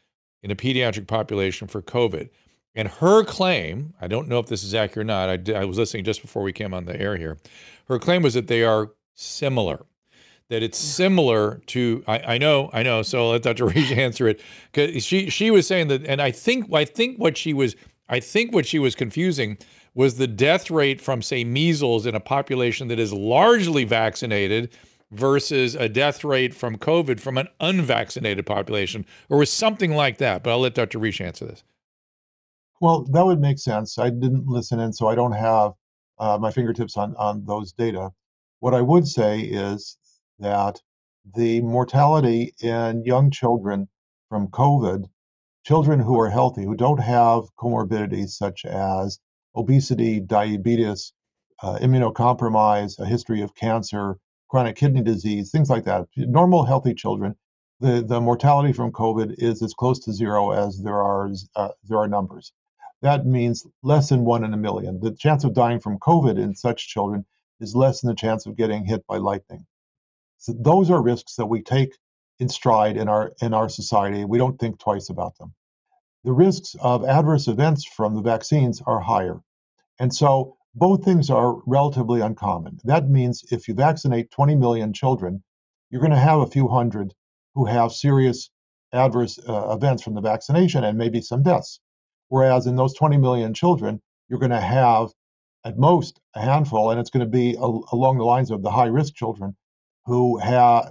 in a pediatric population for COVID. And her claim, I don't know if this is accurate or not, I, did- I was listening just before we came on the air here. Her claim was that they are similar, that it's similar to, I, I know, I know, so let Dr. Risch *laughs* answer it. Because she, she was saying that, and I think, I think what she was, I think what she was confusing was the death rate from, say, measles in a population that is largely vaccinated versus a death rate from COVID from an unvaccinated population, or was something like that. But I'll let Dr. Risch answer this. Well, that would make sense. I didn't listen in, so I don't have uh, my fingertips on, on those data. What I would say is that the mortality in young children from COVID, children who are healthy, who don't have comorbidities such as obesity, diabetes, uh, immunocompromise, a history of cancer, chronic kidney disease, things like that. Normal, healthy children, the, the mortality from COVID is as close to zero as there are uh, there are numbers that means less than one in a million. The chance of dying from COVID in such children is less than the chance of getting hit by lightning. So those are risks that we take in stride in our in our society. We don't think twice about them. The risks of adverse events from the vaccines are higher. And so both things are relatively uncommon. That means if you vaccinate 20 million children, you're going to have a few hundred who have serious adverse uh, events from the vaccination and maybe some deaths. Whereas in those 20 million children, you're going to have at most a handful, and it's going to be a, along the lines of the high risk children who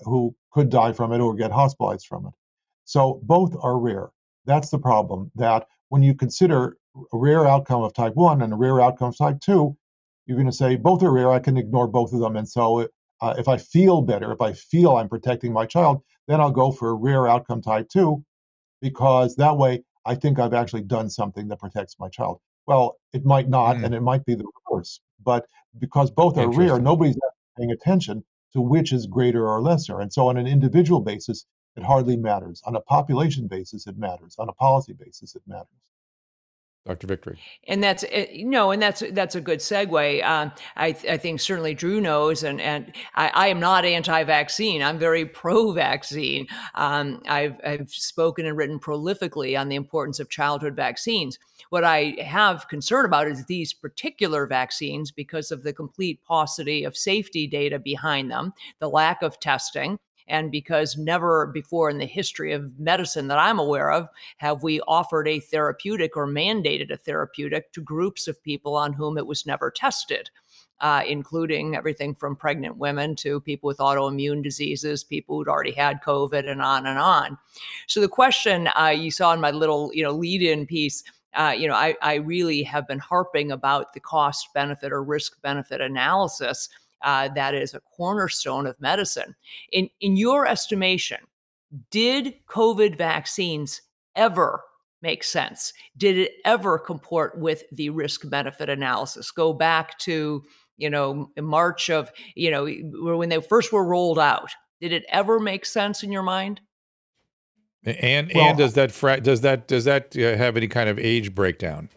who could die from it or get hospitalized from it. So both are rare. That's the problem. That when you consider a rare outcome of type one and a rare outcome of type two, you're going to say both are rare. I can ignore both of them. And so uh, if I feel better, if I feel I'm protecting my child, then I'll go for a rare outcome type two, because that way I think I've actually done something that protects my child. Well, it might not, mm. and it might be the reverse. But because both are rare, nobody's paying attention to which is greater or lesser. And so, on an individual basis, it hardly matters. On a population basis, it matters. On a policy basis, it matters. Dr. Victory. And that's eh, no, and that's that's a good segue. Um, I, I think certainly Drew knows, and and I, I am not anti-vaccine. I'm very pro-vaccine. Um, I've I've spoken and written prolifically on the importance of childhood vaccines. What I have concern about is these particular vaccines because of the complete paucity of safety data behind them, the lack of testing, and because never before in the history of medicine that I'm aware of have we offered a therapeutic or mandated a therapeutic to groups of people on whom it was never tested. Uh, including everything from pregnant women to people with autoimmune diseases, people who'd already had COVID, and on and on. So the question uh, you saw in my little, you know, lead-in piece, uh, you know, I, I really have been harping about the cost benefit or risk benefit analysis uh, that is a cornerstone of medicine. In, in your estimation, did COVID vaccines ever make sense? Did it ever comport with the risk benefit analysis? Go back to, you know, March of, you know, when they first were rolled out. Did it ever make sense in your mind? And well, and does that fra- does that does that uh, have any kind of age breakdown?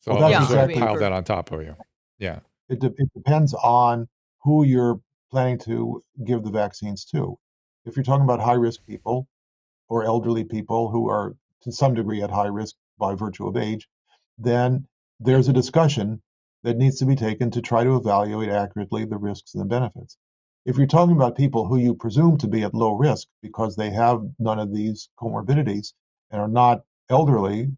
So well, I'll just exactly. pile that on top of you. Yeah. It, de- it depends on who you're planning to give the vaccines to. If you're talking about high risk people or elderly people who are to some degree at high risk by virtue of age, then there's a discussion that needs to be taken to try to evaluate accurately the risks and the benefits. If you're talking about people who you presume to be at low risk because they have none of these comorbidities and are not elderly,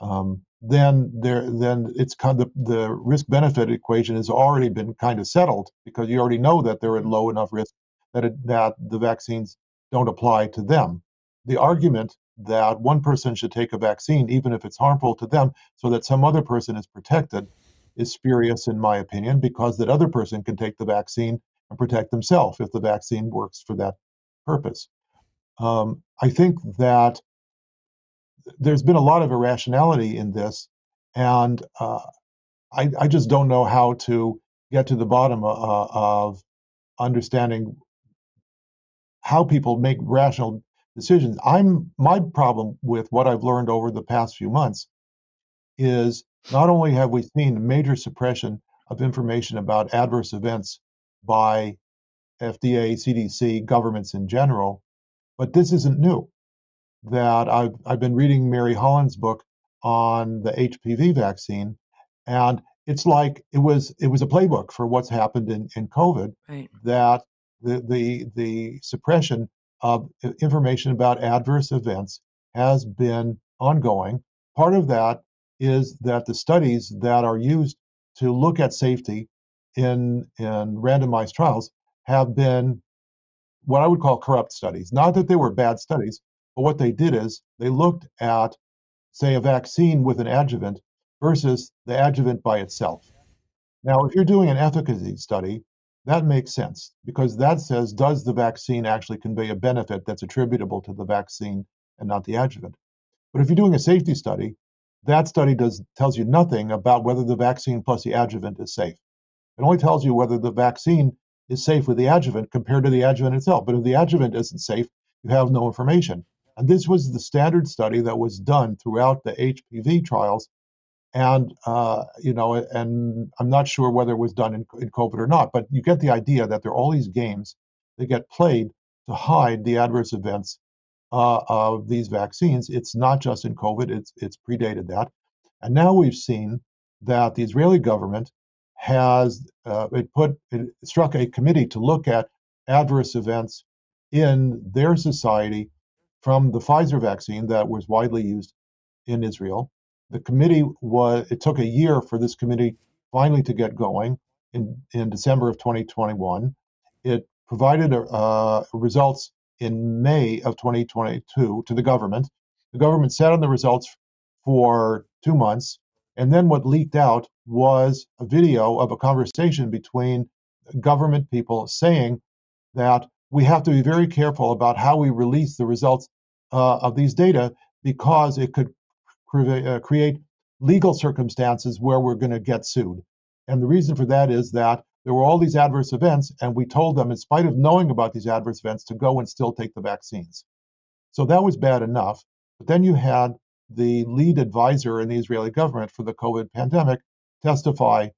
um, then there then it's kind of the, the risk benefit equation has already been kind of settled because you already know that they're at low enough risk that it, that the vaccines don't apply to them. The argument that one person should take a vaccine even if it's harmful to them so that some other person is protected is spurious in my opinion because that other person can take the vaccine and protect themselves if the vaccine works for that purpose. Um, I think that there's been a lot of irrationality in this, and uh, I, I, just don't know how to get to the bottom of, uh, of understanding how people make rational decisions. I'm my problem with what I've learned over the past few months is not only have we seen major suppression of information about adverse events by FDA, CDC, governments in general, but this isn't new that I've, I've been reading Mary Holland's book on the HPV vaccine, and it's like it was it was a playbook for what's happened in, in COVID. Right. That the the the suppression of information about adverse events has been ongoing. Part of that is that the studies that are used to look at safety in in randomized trials have been what I would call corrupt studies. Not that they were bad studies, but what they did is they looked at, say, a vaccine with an adjuvant versus the adjuvant by itself. Now, if you're doing an efficacy study, that makes sense because that says, does the vaccine actually convey a benefit that's attributable to the vaccine and not the adjuvant? But if you're doing a safety study, that study does tells you nothing about whether the vaccine plus the adjuvant is safe. It only tells you whether the vaccine is safe with the adjuvant compared to the adjuvant itself. But if the adjuvant isn't safe, you have no information. And this was the standard study that was done throughout the HPV trials. And, uh, you know, and I'm not sure whether it was done in, in COVID or not, but you get the idea that there are all these games that get played to hide the adverse events uh, of these vaccines. It's not just in COVID; it's it's predated that, and now we've seen that the Israeli government has uh, it put it struck a committee to look at adverse events in their society from the Pfizer vaccine that was widely used in Israel. The committee was it took a year for this committee finally to get going in, in December of 2021. It provided uh, results in May of 2022 to the government. The government sat on the results for two months. And then what leaked out was a video of a conversation between government people saying that we have to be very careful about how we release the results of these data because it could cre- uh, create legal circumstances where we're going to get sued. And the reason for that is that there were all these adverse events, and we told them, in spite of knowing about these adverse events, to go and still take the vaccines. So that was bad enough. But then you had the lead advisor in the Israeli government for the COVID pandemic testify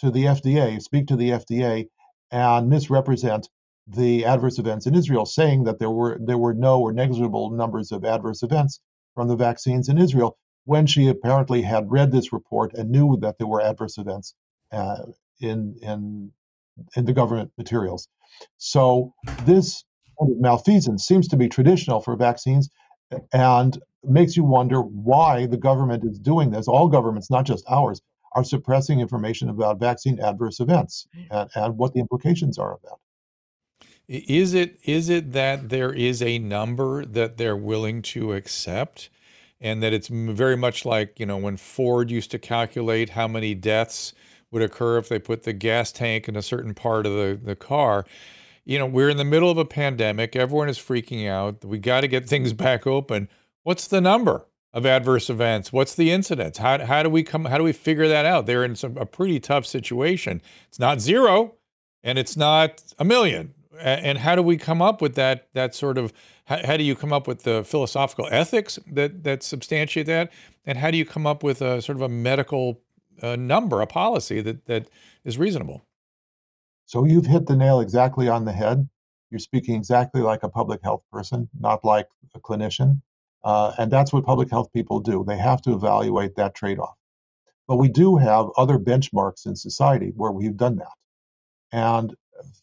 to the FDA, speak to the FDA, and misrepresent the adverse events in Israel, saying that there were there were no or negligible numbers of adverse events from the vaccines in Israel, when she apparently had read this report and knew that there were adverse events uh, in in in the government materials. So this malfeasance seems to be traditional for vaccines, and makes you wonder why the government is doing this. All governments, not just ours, are suppressing information about vaccine adverse events and, and what the implications are of that. Is it is it that there is a number that they're willing to accept, and that it's very much like you know when Ford used to calculate how many deaths would occur if they put the gas tank in a certain part of the, the car. You know, we're in the middle of a pandemic. Everyone is freaking out. We got to get *laughs* things back open. What's the number of adverse events? What's the incidence? How, how do we come? How do we figure that out? They're in some, a pretty tough situation. It's not zero, and it's not a million and how do we come up with that that sort of how, how, do you come up with the philosophical ethics that that substantiate that? And how do you come up with a sort of a medical uh, number a policy that that is reasonable? So you've hit the nail exactly on the head. You're speaking exactly like a public health person not like a clinician. Uh, and that's what public health people do. They have to evaluate that trade-off. But we do have other benchmarks in society where we've done that. And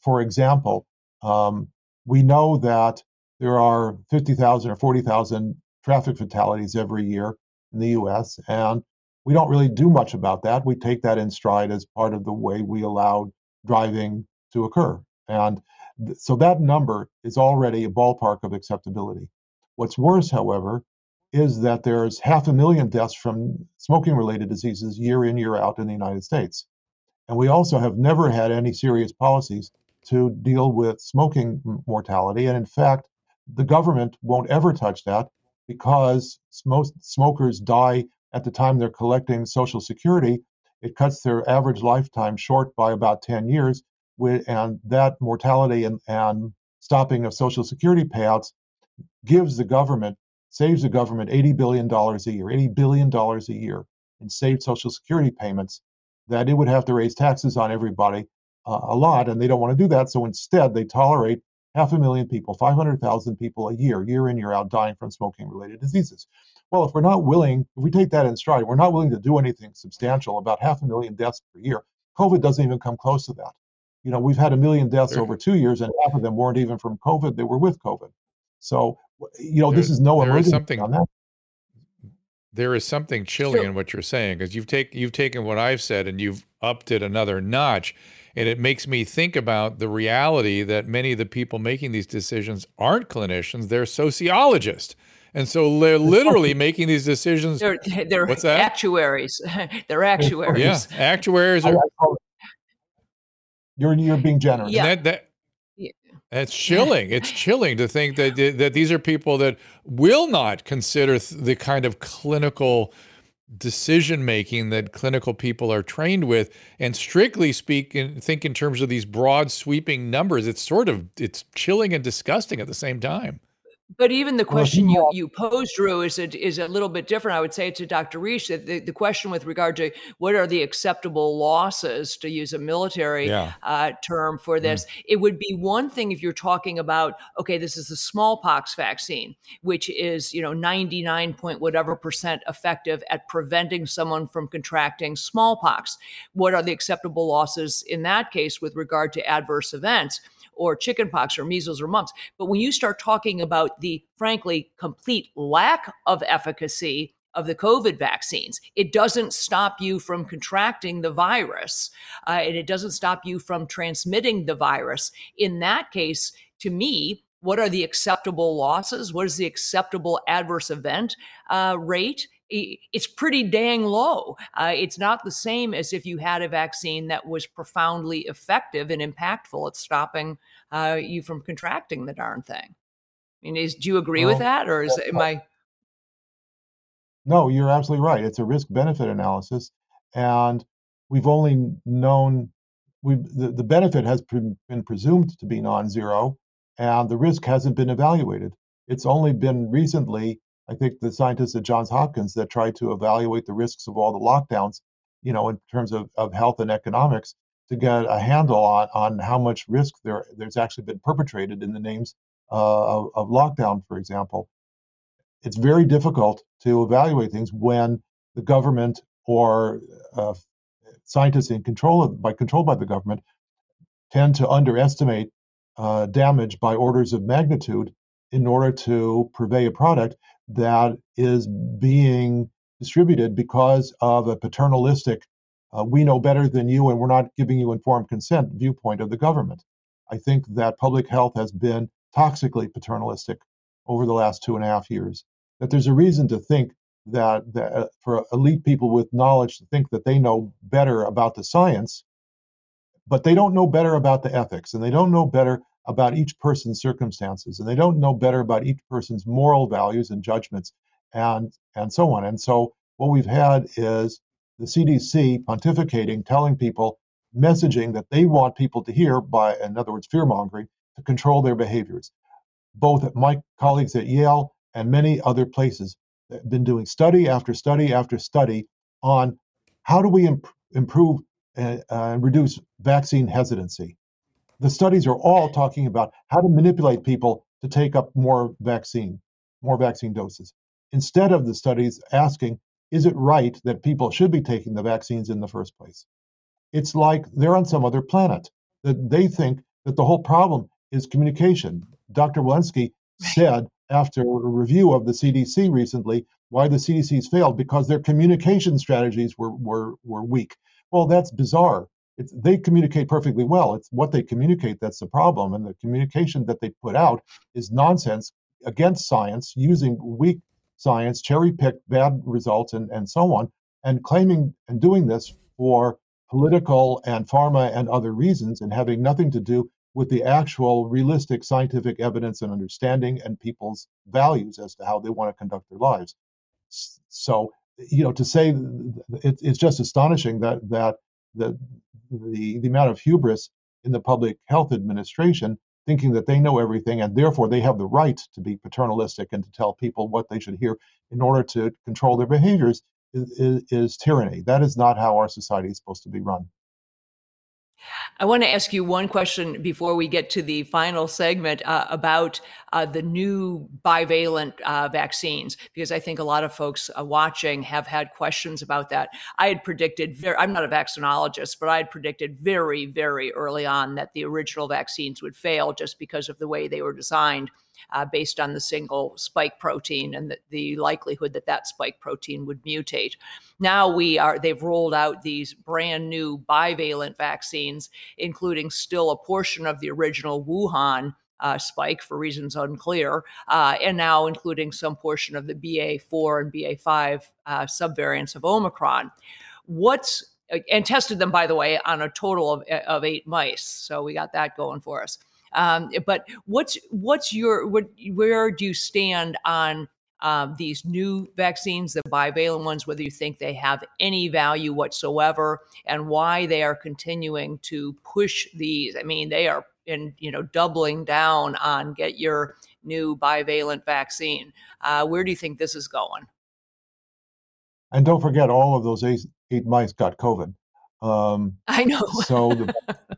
for example um, we know that there are 50,000 or 40,000 traffic fatalities every year in the US, and we don't really do much about that. We take that in stride as part of the way we allow driving to occur. And th- so that number is already a ballpark of acceptability. What's worse, however, is that there's half a million deaths from smoking related diseases year in, year out in the United States. And we also have never had any serious policies to deal with smoking mortality. And in fact, the government won't ever touch that because most smokers die at the time they're collecting Social Security. It cuts their average lifetime short by about 10 years. And that mortality and, and stopping of Social Security payouts gives the government, saves the government $80 billion a year, $80 billion a year in saved Social Security payments that it would have to raise taxes on everybody uh, a lot, and they don't want to do that. So instead, they tolerate half a million people, 500,000 people a year, year in, year out, dying from smoking related diseases. Well, if we're not willing, if we take that in stride, we're not willing to do anything substantial about half a million deaths per year. COVID doesn't even come close to that. You know, we've had a million deaths over two years, and half of them weren't even from COVID; they were with COVID. So, you know, there, this is no emergency something, on that. There is something chilling sure. in what you're saying because you've taken you've taken what I've said and you've upped it another notch and it makes me think about the reality that many of the people making these decisions aren't clinicians, they're sociologists. And so they're *laughs* literally making these decisions. They're, they're What's that? actuaries. *laughs* they're actuaries. Yeah, actuaries are. You're, you're being generous. Yeah. That, that, it's chilling. It's chilling to think that that these are people that will not consider the kind of clinical decision making that clinical people are trained with and strictly speak and think in terms of these broad sweeping numbers. It's sort of it's chilling and disgusting at the same time But even the question you, you posed, Drew, is a, is a little bit different. I would say to Dr. Risch that the, the question with regard to what are the acceptable losses, to use a military yeah. uh, term for mm. this, mm. it would be one thing if you're talking about, okay, this is the smallpox vaccine, which is, you know, 99 point whatever percent effective at preventing someone from contracting smallpox. What are the acceptable losses in that case with regard to adverse events? Or chickenpox or measles or mumps. But when you start talking about the frankly complete lack of efficacy of the COVID vaccines. It doesn't stop you from contracting the virus, uh, and it doesn't stop you from transmitting the virus. In that case, to me, what are the acceptable losses? What is the acceptable adverse event uh, rate? It's pretty dang low. Uh, it's not the same as if you had a vaccine that was profoundly effective and impactful at stopping uh, you from contracting the darn thing. I mean, is, do you agree well, with that, or is am I? No, you're absolutely right. It's a risk benefit analysis, and we've only known we the, the benefit has pre- been presumed to be non-zero, and the risk hasn't been evaluated. It's only been recently I think the scientists at Johns Hopkins that tried to evaluate the risks of all the lockdowns, you know, in terms of, of health and economics, to get a handle on, on how much risk there there's actually been perpetrated in the names uh, of, of lockdown, for example. It's very difficult to evaluate things when the government or uh, scientists in control of, by controlled by the government tend to underestimate uh, damage by orders of magnitude in order to purvey a product that is being distributed because of a paternalistic, uh, we know better than you and we're not giving you informed consent viewpoint of the government. I think that public health has been toxically paternalistic over the last two and a half years. That there's a reason to think that, that uh, for elite people with knowledge to think that they know better about the science, but they don't know better about the ethics and they don't know better about each person's circumstances and they don't know better about each person's moral values and judgments and and so on. And so what we've had is the CDC pontificating telling people messaging that they want people to hear by in other words fear mongering to control their behaviors. Both my colleagues at Yale and many other places have been doing study after study after study on how do we imp- improve and uh, reduce vaccine hesitancy the studies are all talking about how to manipulate people to take up more vaccine, more vaccine doses. Instead of the studies asking, is it right that people should be taking the vaccines in the first place? It's like they're on some other planet, that they think that the whole problem is communication. Dr. Walensky said after a review of the CDC recently why the CDC's failed because their communication strategies were, were, were weak. Well, that's bizarre it's, they communicate perfectly well. It's what they communicate that's the problem. And the communication that they put out is nonsense against science, using weak science, cherry picked bad results, and, and so on, and claiming and doing this for political and pharma and other reasons, and having nothing to do with the actual realistic scientific evidence and understanding and people's values as to how they want to conduct their lives. So, you know, to say it, it's just astonishing that that that the, the amount of hubris in the public health administration thinking that they know everything and therefore they have the right to be paternalistic and to tell people what they should hear in order to control their behaviors is, is, is tyranny. That is not how our society is supposed to be run. I want to ask you one question before we get to the final segment uh, about uh, the new bivalent uh, vaccines, because I think a lot of folks uh, watching have had questions about that. I had predicted, very, I'm not a vaccinologist, but I had predicted very, very early on that the original vaccines would fail just because of the way they were designed uh, based on the single spike protein and the, the likelihood that that spike protein would mutate. Now we are they've rolled out these brand new bivalent vaccines, including still a portion of the original Wuhan uh, spike for reasons unclear, uh, and now including some portion of the BA4 and BA5 uh, subvariants of Omicron. What's and tested them, by the way, on a total of, of eight mice. So we got that going for us. Um, but what's what's your what where do you stand on um, these new vaccines, the bivalent ones, whether you think they have any value whatsoever, and why they are continuing to push these. I mean, they are in you know doubling down on get your new bivalent vaccine. Uh, where do you think this is going? And don't forget, all of those eight, eight mice got COVID. Um, I know. so, the? *laughs*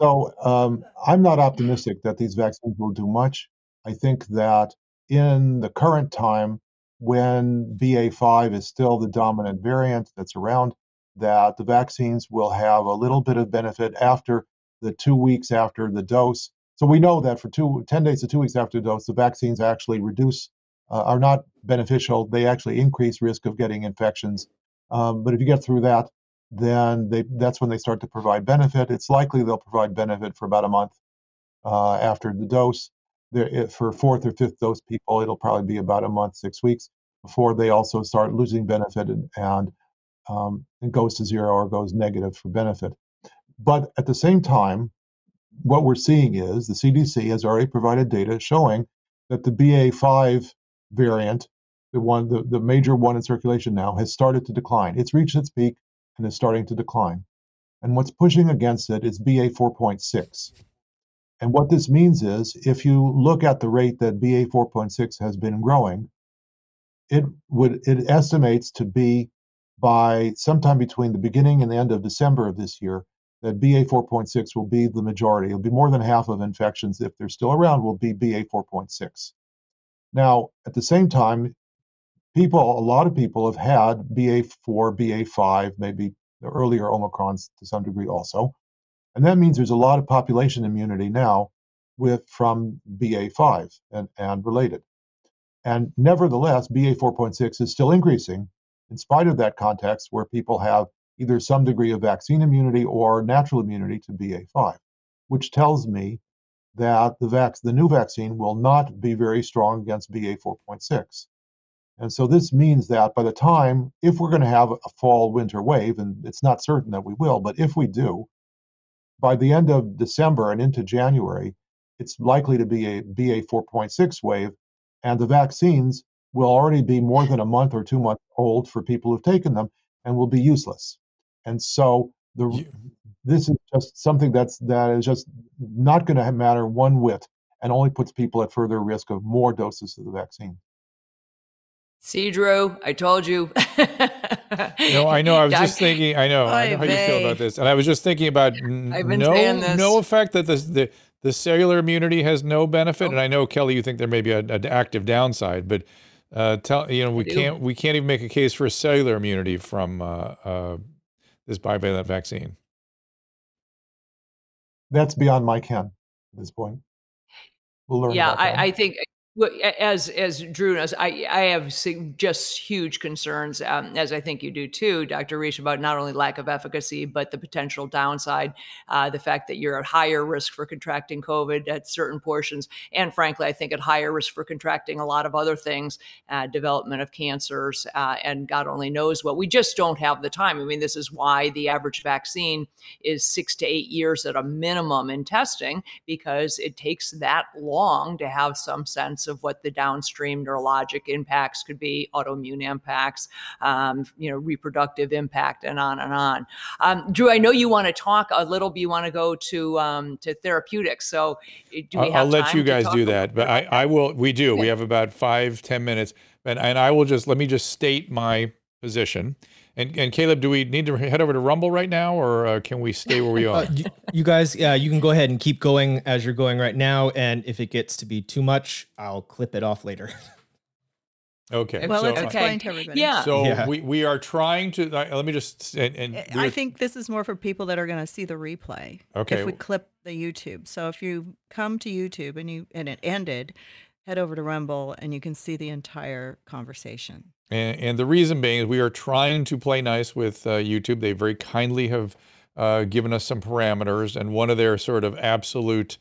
So um, I'm not optimistic that these vaccines will do much. I think that in the current time, when BA5 is still the dominant variant that's around, that the vaccines will have a little bit of benefit after the two weeks after the dose. So we know that for two, 10 days to two weeks after the dose, the vaccines actually reduce, uh, are not beneficial. They actually increase risk of getting infections. Um, but if you get through that, then they, that's when they start to provide benefit. It's likely they'll provide benefit for about a month uh, after the dose. There, for fourth or fifth dose people, it'll probably be about a month, six weeks before they also start losing benefit and, and um, it goes to zero or goes negative for benefit. But at the same time, what we're seeing is the CDC has already provided data showing that the BA5 variant, the one, the, the major one in circulation now, has started to decline. It's reached its peak and is starting to decline. And what's pushing against it is BA 4.6. And what this means is if you look at the rate that BA 4.6 has been growing, it would it estimates to be by sometime between the beginning and the end of December of this year that BA 4.6 will be the majority. It'll be more than half of infections, if they're still around, will be BA 4.6. Now, at the same time, people, a lot of people have had BA4, BA5, maybe the earlier Omicrons to some degree also. And that means there's a lot of population immunity now with from BA5 and, and related. And nevertheless, BA 4.6 is still increasing in spite of that context where people have either some degree of vaccine immunity or natural immunity to BA5, which tells me that the, vac- the new vaccine will not be very strong against BA 4.6. And so this means that by the time, if we're going to have a fall winter wave, and it's not certain that we will, but if we do, by the end of December and into January, it's likely to be a BA 4.6 wave, and the vaccines will already be more than a month or two months old for people who've taken them and will be useless. And so the this is just something that's that is just not going to matter one whit and only puts people at further risk of more doses of the vaccine. See, Drew, I told you. no, I know. I was just *laughs* thinking. I know. I know how you feel about this, and I was just thinking about *laughs* I've been no this. no effect that the the the cellular immunity has no benefit. Oh. And I know Kelly, you think there may be an active downside, but uh, tell you know we can't we can't even make a case for cellular immunity from uh, uh, this bivalent vaccine. That's beyond my ken at this point. We'll learn. Yeah, I, I, think as as Drew knows, I I have just huge concerns, um, as I think you do too, Dr. Risch, about not only lack of efficacy but the potential downside, uh, the fact that you're at higher risk for contracting COVID at certain portions, and frankly, I think at higher risk for contracting a lot of other things, uh, development of cancers, uh, and God only knows what. We just don't have the time. I mean, this is why the average vaccine is six to eight years at a minimum in testing because it takes that long to have some sense of what the downstream neurologic impacts could be, autoimmune impacts, um, you know, reproductive impact, and on and on. Um, Drew, I know you want to talk a little, but you want to go to um, to therapeutics. So, eh, do we I'll, I'll let you guys do that, but I, I will. We do. Okay. We have about five ten minutes, and and I will just let me just state my position. And, and Caleb, do we need to head over to Rumble right now, or uh, can we stay where we are? Uh, you, you, guys, yeah, you can go ahead and keep going as you're going right now. And if it gets to be too much, I'll clip it off later. Okay. Well, so, let's explain to everybody. Yeah. So yeah. we, we are trying to. Uh, let me just. And, and I think this is more for people that are going to see the replay. Okay. If we clip the YouTube, so if you come to YouTube and you and it ended, head over to Rumble and you can see the entire conversation. And, and the reason being is we are trying to play nice with uh, YouTube. They very kindly have uh, given us some parameters, and one of their sort of absolute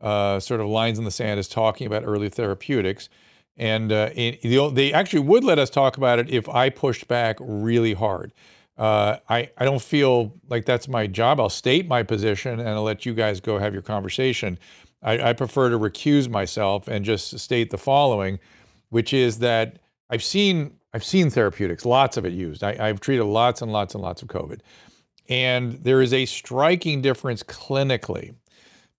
uh, sort of lines in the sand is talking about early therapeutics. And uh, they actually would let us talk about it if I pushed back really hard. Uh, I, I don't feel like that's my job. I'll state my position and I'll let you guys go have your conversation. I, I prefer to recuse myself and just state the following, which is that I've seen I've seen therapeutics, lots of it used. I, have treated lots and lots and lots of COVID. And there is a striking difference clinically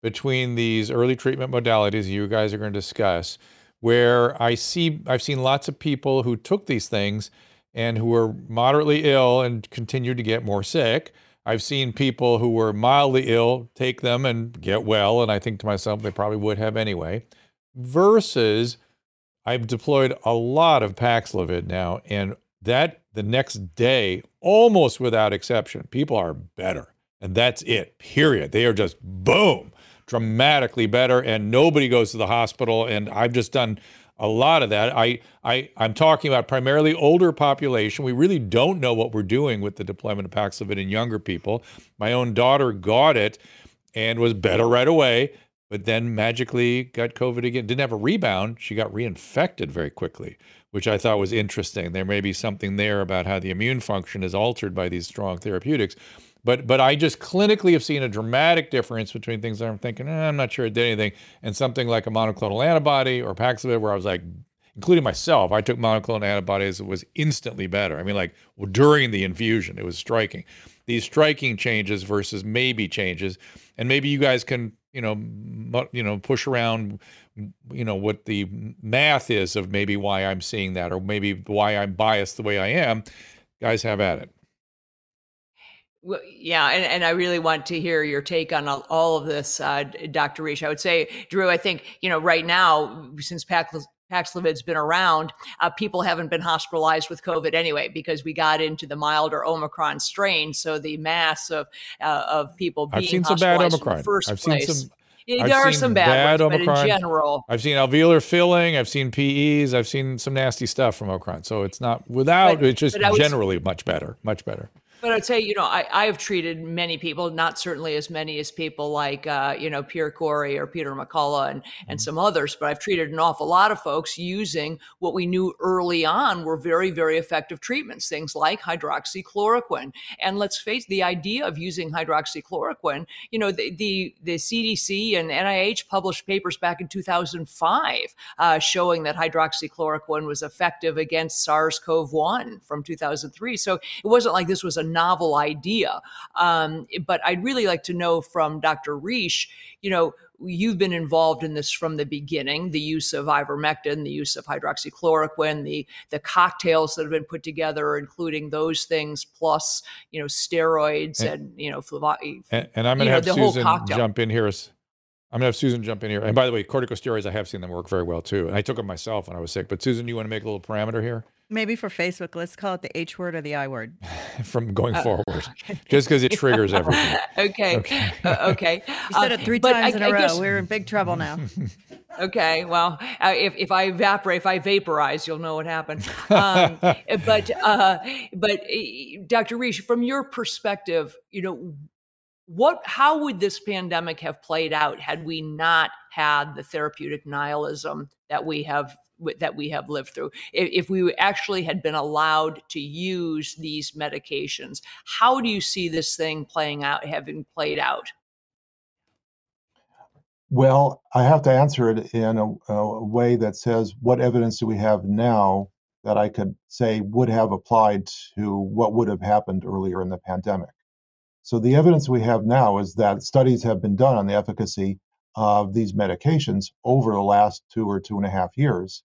between these early treatment modalities you guys are going to discuss, where I see I've seen lots of people who took these things and who were moderately ill and continued to get more sick. I've seen people who were mildly ill take them and get well, and I think to myself they probably would have anyway. Versus, I've deployed a lot of Paxlovid now, and that the next day, almost without exception, people are better. And that's it, period. They are just boom, dramatically better, and nobody goes to the hospital. And I've just done a lot of that. I, I, I'm talking about primarily older population. We really don't know what we're doing with the deployment of Paxlovid in younger people. My own daughter got it and was better right away, but then magically got COVID again. Didn't have a rebound. She got reinfected very quickly, which I thought was interesting. There may be something there about how the immune function is altered by these strong therapeutics. But but I just clinically have seen a dramatic difference between things that I'm thinking, eh, I'm not sure it did anything, and something like a monoclonal antibody or Paxlovid, where I was like, including myself, I took monoclonal antibodies, it was instantly better. I mean, like well, during the infusion, it was striking. These striking changes versus maybe changes, and maybe you guys can, you know, you know, push around, you know, what the math is of maybe why I'm seeing that, or maybe why I'm biased the way I am. Guys, have at it. Well, yeah, and, and I really want to hear your take on all, of this, uh, Dr. Risch. I would say, Drew, I think, you know, right now, since Pax, Paxlovid's been around, uh, people haven't been hospitalized with COVID anyway because we got into the milder Omicron strain. So the mass of uh, of people being I've seen some bad Omicron. first I've place. seen some. Yeah, I've there are seen some bad, bad ones, Omicron. but in general, I've seen alveolar filling. I've seen PEs. I've seen some nasty stuff from Omicron. So it's not without. But- it's just was- generally much better. Much better. But I'd say, you know, I, I have treated many people, not certainly as many as people like, uh, you know, Pierre Kory or Peter McCullough and, and some others, but I've treated an awful lot of folks using what we knew early on were very, very effective treatments, things like hydroxychloroquine. And let's face the idea of using hydroxychloroquine, you know, the, the, the CDC and NIH published papers back in 2005 uh, showing that hydroxychloroquine was effective against SARS CoV 1 from 2003. So it wasn't like this was a novel idea. Um, but I'd really like to know from Dr. Risch, you know, you've been involved in this from the beginning the use of ivermectin the use of hydroxychloroquine the the cocktails that have been put together including those things plus you know steroids and, And- you know fluvi- And, and I'm going to have Susan jump in here. I'm to have Susan jump in here. And by the way, corticosteroids, I have seen them work very well too. And I took them myself when I was sick. But Susan, you want to make a little parameter here Maybe for Facebook, let's call it the H word or the I word. *laughs* from going Uh, forward, *laughs* just because it triggers everything. *laughs* okay Okay. Uh, okay You said Uh, it three but times I- in I a row. guess- We're in big trouble now. Okay, well, uh, if, if I evaporate, if I vaporize, you'll know what happened. Um, but uh, but uh, Dr. Risch, from your perspective, you know, what how would this pandemic have played out had we not had the therapeutic nihilism that we have that we have lived through? If, if we actually had been allowed to use these medications, how do you see this thing playing out, having played out? Well, I have to answer it in a, a way that says, what evidence do we have now that I could say would have applied to what would have happened earlier in the pandemic? So the evidence we have now is that studies have been done on the efficacy of these medications over the last two or two and a half years.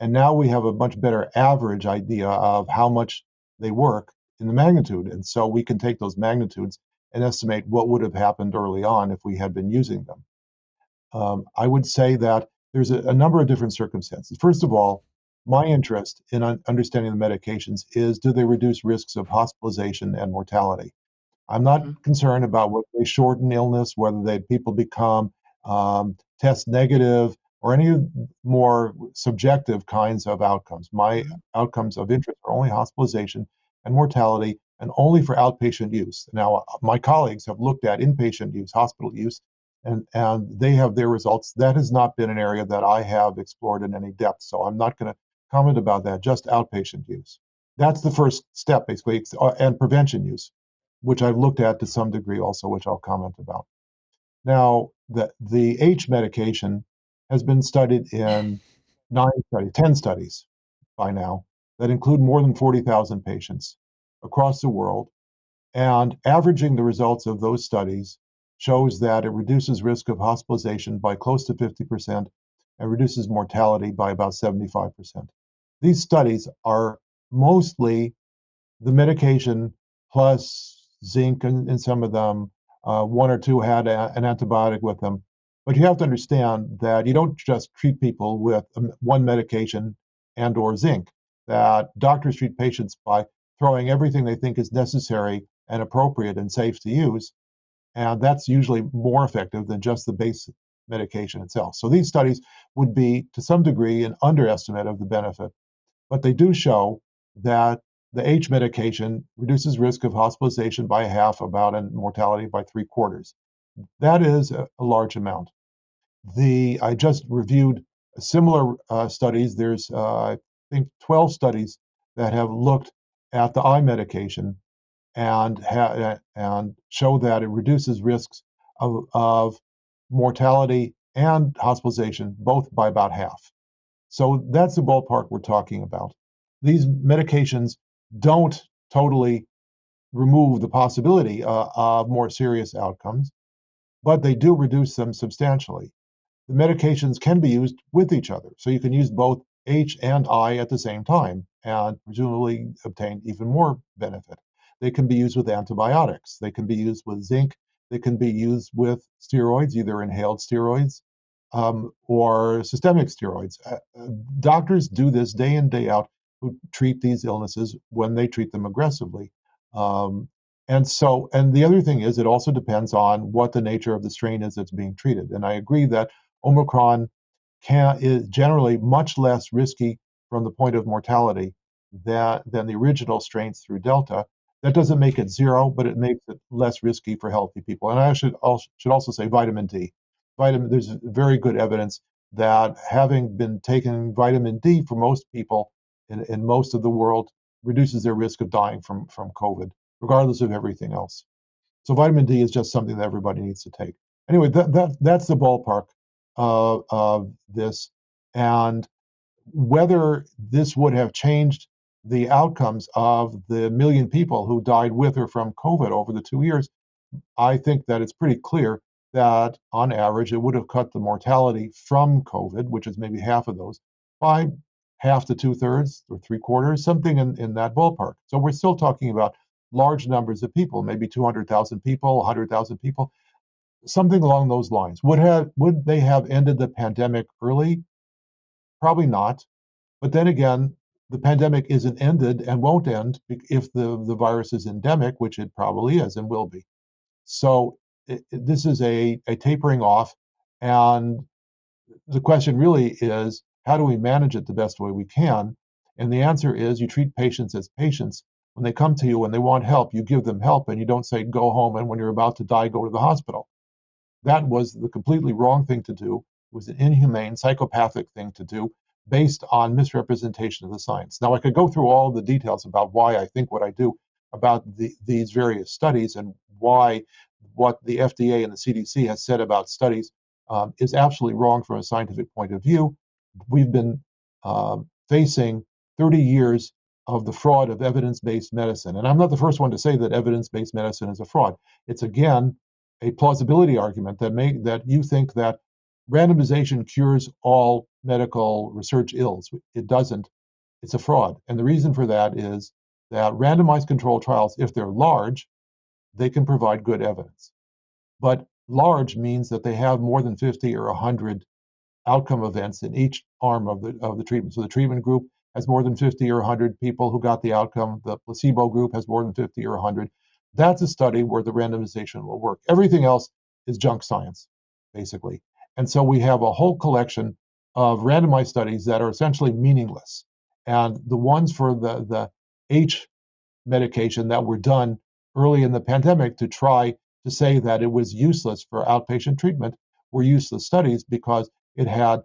And now we have a much better average idea of how much they work in the magnitude. And so we can take those magnitudes and estimate what would have happened early on if we had been using them. Um, I would say that there's a, a number of different circumstances. First of all, my interest in un- understanding the medications is do they reduce risks of hospitalization and mortality? I'm not Mhm. concerned about whether they shorten illness, whether they people become um, test negative, or any more subjective kinds of outcomes. My outcomes of interest are only hospitalization and mortality, and only for outpatient use. Now, my colleagues have looked at inpatient use, hospital use, and and they have their results. That has not been an area that I have explored in any depth, so I'm not going to comment about that. Just outpatient use. That's the first step, basically, uh, and prevention use, which I've looked at to some degree also, which I'll comment about. Now, the the H medication has been studied in nine studies, ten studies by now that include more than forty thousand patients across the world, and averaging the results of those studies shows that it reduces risk of hospitalization by close to 50% and reduces mortality by about 75%. These studies are mostly the medication plus zinc in, in some of them. Uh, one or two had a, an antibiotic with them. But you have to understand that you don't just treat people with um, one medication and or zinc. That doctors treat patients by throwing everything they think is necessary and appropriate and safe to use. And that's usually more effective than just the base medication itself. So these studies would be, to some degree, an underestimate of the benefit. But they do show that the H medication reduces risk of hospitalization by half, about, and mortality by three quarters. That is a, a large amount. The I just reviewed similar uh, studies. There's uh, I think 12 studies that have looked at the eye medication and ha- and show that it reduces risks of, of mortality and hospitalization both by about half. So that's the ballpark we're talking about. These medications don't totally remove the possibility uh, of more serious outcomes, but they do reduce them substantially. The medications can be used with each other, so you can use both H and I at the same time and presumably obtain even more benefit. They can be used with antibiotics, they can be used with zinc, they can be used with steroids, either inhaled steroids um, or systemic steroids. Uh, uh doctors do this day in, day out who treat these illnesses when they treat them aggressively. Um, and so, and the other thing is, it also depends on what the nature of the strain is that's being treated. And I agree that Omicron can, is generally much less risky from the point of mortality than, than the original strains through Delta. That doesn't make it zero, but it makes it less risky for healthy people. And I should also, should also say vitamin D. Vitamin, there's very good evidence that having been taking vitamin D for most people in, in most of the world reduces their risk of dying from, from COVID, regardless of everything else. So vitamin D is just something that everybody needs to take. Anyway, that, that that's the ballpark of, of this. And whether this would have changed the outcomes of the million people who died with or from COVID over the two years, I think that it's pretty clear that on average it would have cut the mortality from COVID, which is maybe half of those, by half to two thirds or three quarters, something in, in that ballpark. So we're still talking about large numbers of people, maybe 200,000 people, 100,000 people, something along those lines. Would have would they have ended the pandemic early? Probably not. But then again, the pandemic isn't ended and won't end if the, the virus is endemic, which it probably is and will be. So it, this is a, a tapering off. And the question really is how do we manage it the best way we can? And the answer is you treat patients as patients. When they come to you and they want help, you give them help and you don't say, go home. And when you're about to die, go to the hospital. That was the completely wrong thing to do. It was an inhumane, psychopathic thing to do based on misrepresentation of the science. Now, I could go through all the details about why I think what I do about the, these various studies and why what the FDA and the CDC has said about studies um, is absolutely wrong from a scientific point of view. We've been um, facing 30 years of the fraud of evidence based medicine. And I'm not the first one to say that evidence based medicine is a fraud. It's again a plausibility argument that that you think that randomization cures all medical research ills. It doesn't. It's a fraud. And the reason for that is that randomized control trials, if they're large, they can provide good evidence. But large means that they have more than 50 or 100 outcome events in each arm of the of the treatment. So the treatment group has more than 50 or 100 people who got the outcome. The placebo group has more than 50 or 100. That's a study where the randomization will work. Everything else is junk science, basically. And so we have a whole collection of randomized studies that are essentially meaningless. And the ones for the, the H medication that were done early in the pandemic to try to say that it was useless for outpatient treatment were useless studies because it had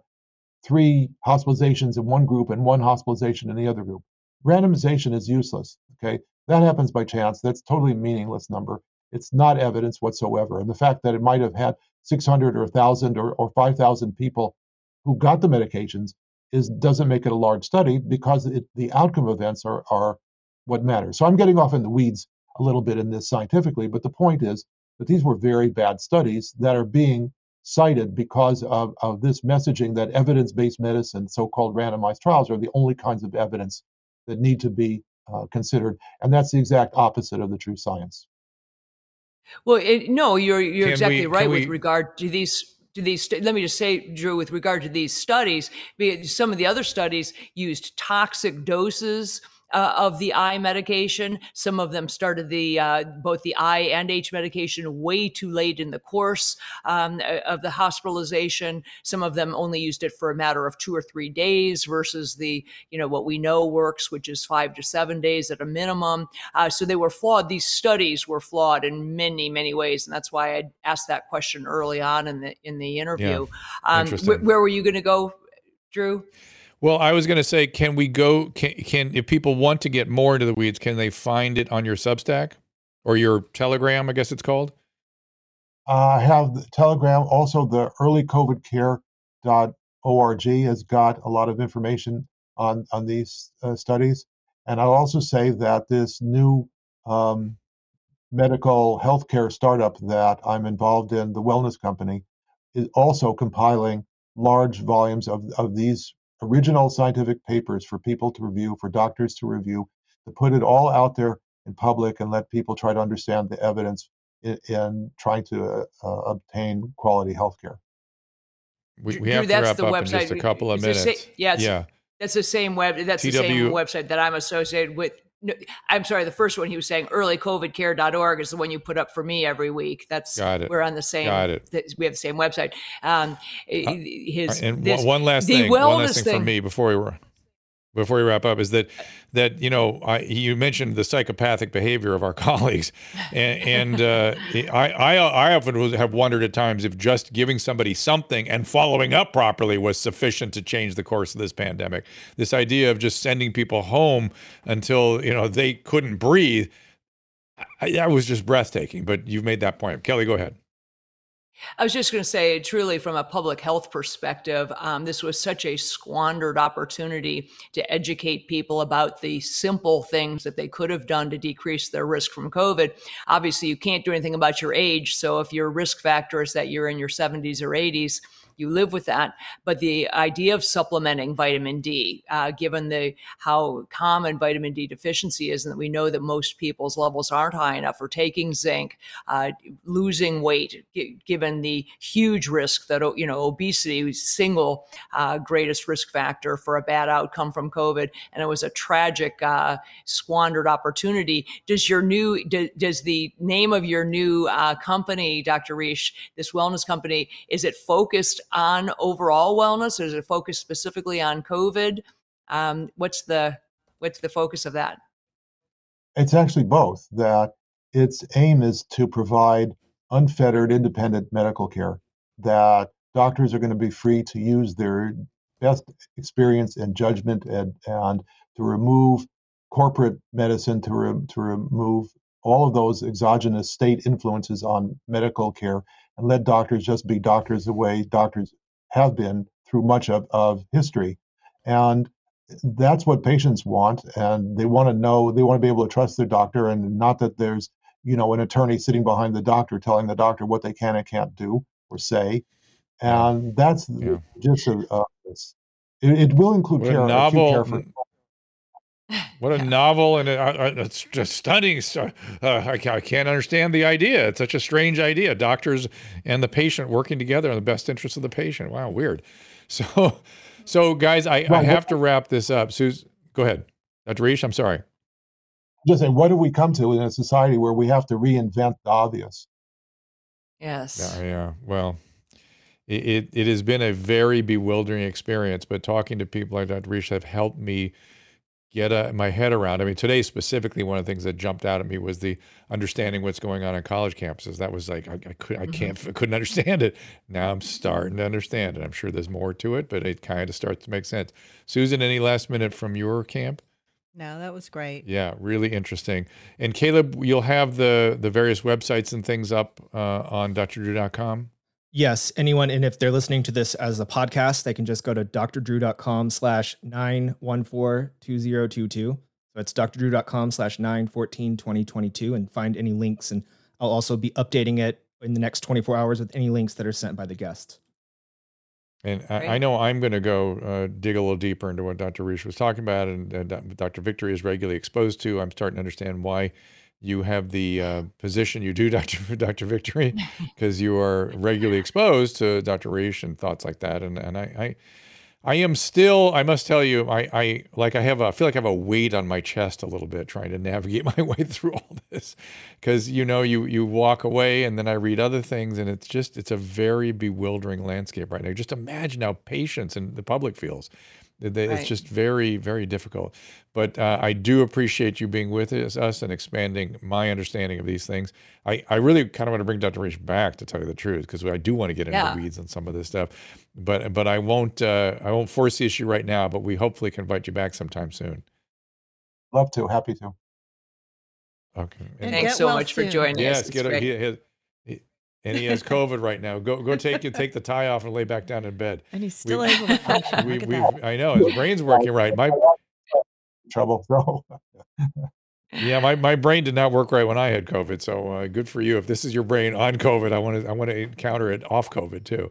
three hospitalizations in one group and one hospitalization in the other group. Randomization is useless. Okay, that happens by chance. That's totally meaningless number. It's not evidence whatsoever. And the fact that it might have had 600 or 1,000 or, or 5,000 people who got the medications is doesn't make it a large study because it, the outcome events are, are what matters. So I'm getting off in the weeds a little bit in this scientifically, but the point is that these were very bad studies that are being cited because of, of this messaging that evidence-based medicine, so-called randomized trials, are the only kinds of evidence that need to be uh, considered, and that's the exact opposite of the true science. Well, it, no, you're you're Can exactly we- right with we- regard to these. To these, let me just say, Drew, with regard to these studies, some of the other studies used toxic doses uh, of the eye medication. Some of them started the uh, both the eye and H medication way too late in the course um, of the hospitalization. Some of them only used it for a matter of two or three days versus the you know what we know works, which is five to seven days at a minimum. Uh, so they were flawed. These studies were flawed in many many ways, and that's why I asked that question early on in the in the interview. Um, wh- where were you going to go, Drew? Well, I was going to say, can we go? Can, can if people want to get more into the weeds, can they find it on your Substack or your Telegram? I guess it's called. Uh, I have the Telegram. Also, the earlycovidcare.org has got a lot of information on on these uh, studies. And I'll also say that this new um, medical healthcare startup that I'm involved in, the Wellness Company, is also compiling large volumes of, of these original scientific papers for people to review, for doctors to review, to put it all out there in public and let people try to understand the evidence in, in trying to uh, uh, obtain quality healthcare. We, we Drew, have to that's wrap the up website. in just a couple of It's minutes. sa- yeah, it's- yeah. That's the same web. That's the same website that I'm associated with. No, I'm sorry. The first one he was saying, earlycovidcare.org, is the one you put up for me every week. That's Got it. We're on the same. Got it. th- We have the same website. Um, his and this- one, last the thing, one last thing, thing from me before we were before we wrap up is that that you know I, you mentioned the psychopathic behavior of our *laughs* colleagues, and, and uh, I, I I often have wondered at times if just giving somebody something and following up properly was sufficient to change the course of this pandemic. This idea of just sending people home until you know they couldn't breathe, I, that was just breathtaking. But you've made that point, Kelly. Go ahead. I was just going to say, truly, from a public health perspective, um, this was such a squandered opportunity to educate people about the simple things that they could have done to decrease their risk from COVID. Obviously, you can't do anything about your age. So, if your risk factor is that you're in your 70s or 80s, you live with that. But the idea of supplementing vitamin D, uh, given the how common vitamin D deficiency is, and that we know that most people's levels aren't high enough, or taking zinc, uh, losing weight, gi- given the huge risk that you know obesity is single uh, greatest risk factor for a bad outcome from COVID, and it was a tragic uh, squandered opportunity. Does your new do, does the name of your new uh, company, Dr. Risch, this wellness company, is it focused on overall wellness, or is it focused specifically on COVID? Um, what's the what's the focus of that? It's actually both. That its aim is to provide unfettered, independent medical care. That doctors are going to be free to use their best experience and judgment, and and to remove corporate medicine, to re, to remove all of those exogenous state influences on medical care, and let doctors just be doctors the way doctors have been through much of, of history. And that's what patients want and they want to know they want to be able to trust their doctor and not that there's you know an attorney sitting behind the doctor telling the doctor what they can and can't do or say and that's Yeah. just a, uh, it, it will include What care, novel, care for what a novel, and it's just stunning. Uh, I, I can't understand the idea. It's such a strange idea. Doctors and the patient working together in the best interest of the patient. Wow, weird. *laughs* So, so guys, I, I Well, have to wrap this up. Suze, go ahead, Dr. Risch. I'm sorry. just saying what do we come to in a society where we have to reinvent the obvious Yes. Yeah, yeah. Well, it, it, it has been a very bewildering experience, but talking to people like Dr. Risch have helped me get uh my head around. I mean, today specifically, one of the things that jumped out at me was the understanding what's going on on college campuses. That was like I, I could I can't I *laughs* couldn't understand it. Now I'm starting to understand it. I'm sure there's more to it, but it kind of starts to make sense. Susan, any last minute from your camp? No, that was great. Yeah, really interesting. And Caleb, you'll have the the various websites and things up uh, on drdrew.com. Yes, anyone, and if they're listening to this as a podcast, they can just go to drdrew.com slash 9142022. So it's drdrew.com slash 9142022 and find any links. And I'll also be updating it in the next 24 hours with any links that are sent by the guests. And I, I, know I'm going to go uh, dig a little deeper into what Dr. Risch was talking about, and uh, Dr. Victory is regularly exposed to. I'm starting to understand why you have the uh, position you do, *laughs* Dr. Dr. Victory, *laughs* because you are regularly exposed to Dr. Risch and thoughts like that. And and I, I I am still, I must tell you, I, I like I have a, I feel like I have a weight on my chest a little bit trying to navigate *laughs* my way through all this, because you know you you walk away and then I read other things and it's just it's a very bewildering landscape right now. Just imagine how patients and the public feels it's right. just very, very difficult. But uh, I do appreciate you being with us, us and expanding my understanding of these things. I, I really kind of want to bring Dr. Risch back to tell you the truth because I do want to get into yeah. the weeds on some of this stuff. But but I won't uh, I won't force the issue right now. But we hopefully can invite you back sometime soon. Love to, happy to. Okay. And Thanks so well much soon. for joining yes, us. Yes, get a, and he has *laughs* COVID right now. Go go take take the tie off and lay back down in bed. And he's still we, *laughs* able to function. We, we, I know his brain's working right. My trouble. So. *laughs* yeah, my, my brain did not work right when I had COVID. So uh, good for you. If this is your brain on COVID, I want to I want to encounter it off COVID too.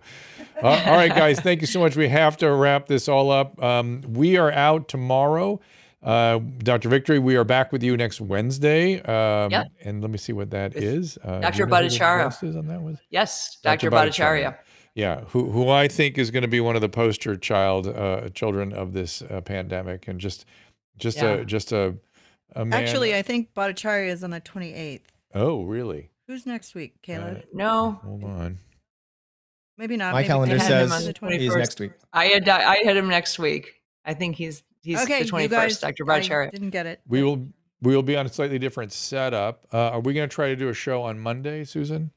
Uh, all right, guys, thank you so much. We have to wrap this all up. Um, we are out tomorrow. Uh, Dr. Victory, we are back with you next Wednesday. Um, yep. And let me see what that is. Uh, Dr. Bhattacharya. Is on that one? Yes, Dr. Dr. Bhattacharya. Yeah, who who I think is going to be one of the poster child uh, children of this uh, pandemic, and just just yeah. a just a, a man. Actually, I think Bhattacharya is on the twenty eighth. Oh, really? Who's next week, Caleb? Uh, no. Hold on. Maybe not. My maybe calendar says he's next week. I had I had him next week. I think he's He's okay, the 21st, Dr. Bhattacharya. Didn't get it. We will we will be on a slightly different setup. Uh, are we going to try to do a show on Monday, Susan?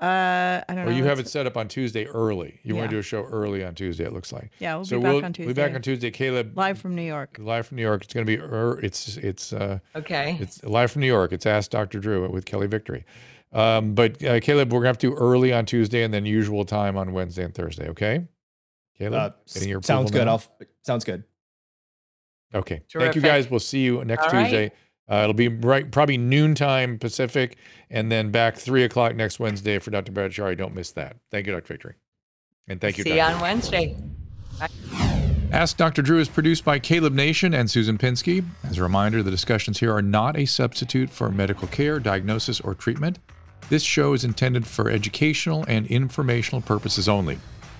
Uh, I don't or know. Or you have it set up on Tuesday early. You yeah. want to do a show early on Tuesday? It looks like. Yeah, we'll so be back we'll, on Tuesday. We'll be back on Tuesday. Caleb, live from New York. Live from New York. It's going to be. Er, it's it's. Uh, okay. It's live from New York. It's Ask Dr. Drew with Kelly Victory. Um, but uh, Caleb, we're going to have to do early on Tuesday and then usual time on Wednesday and Thursday. Okay. Caleb, uh, sounds good. Now? I'll sounds good. Okay. Terrific. Thank you guys. We'll see you next All Tuesday. Right. Uh, it'll be right, probably noontime Pacific, and then back three o'clock next Wednesday for Dr. Bhattacharya. Don't miss that. Thank you, Dr. Victory. And thank you. See you on Wednesday. Bye. Ask Dr. Drew is produced by Caleb Nation and Susan Pinsky. As a reminder, the discussions here are not a substitute for medical care, diagnosis, or treatment. This show is intended for educational and informational purposes only.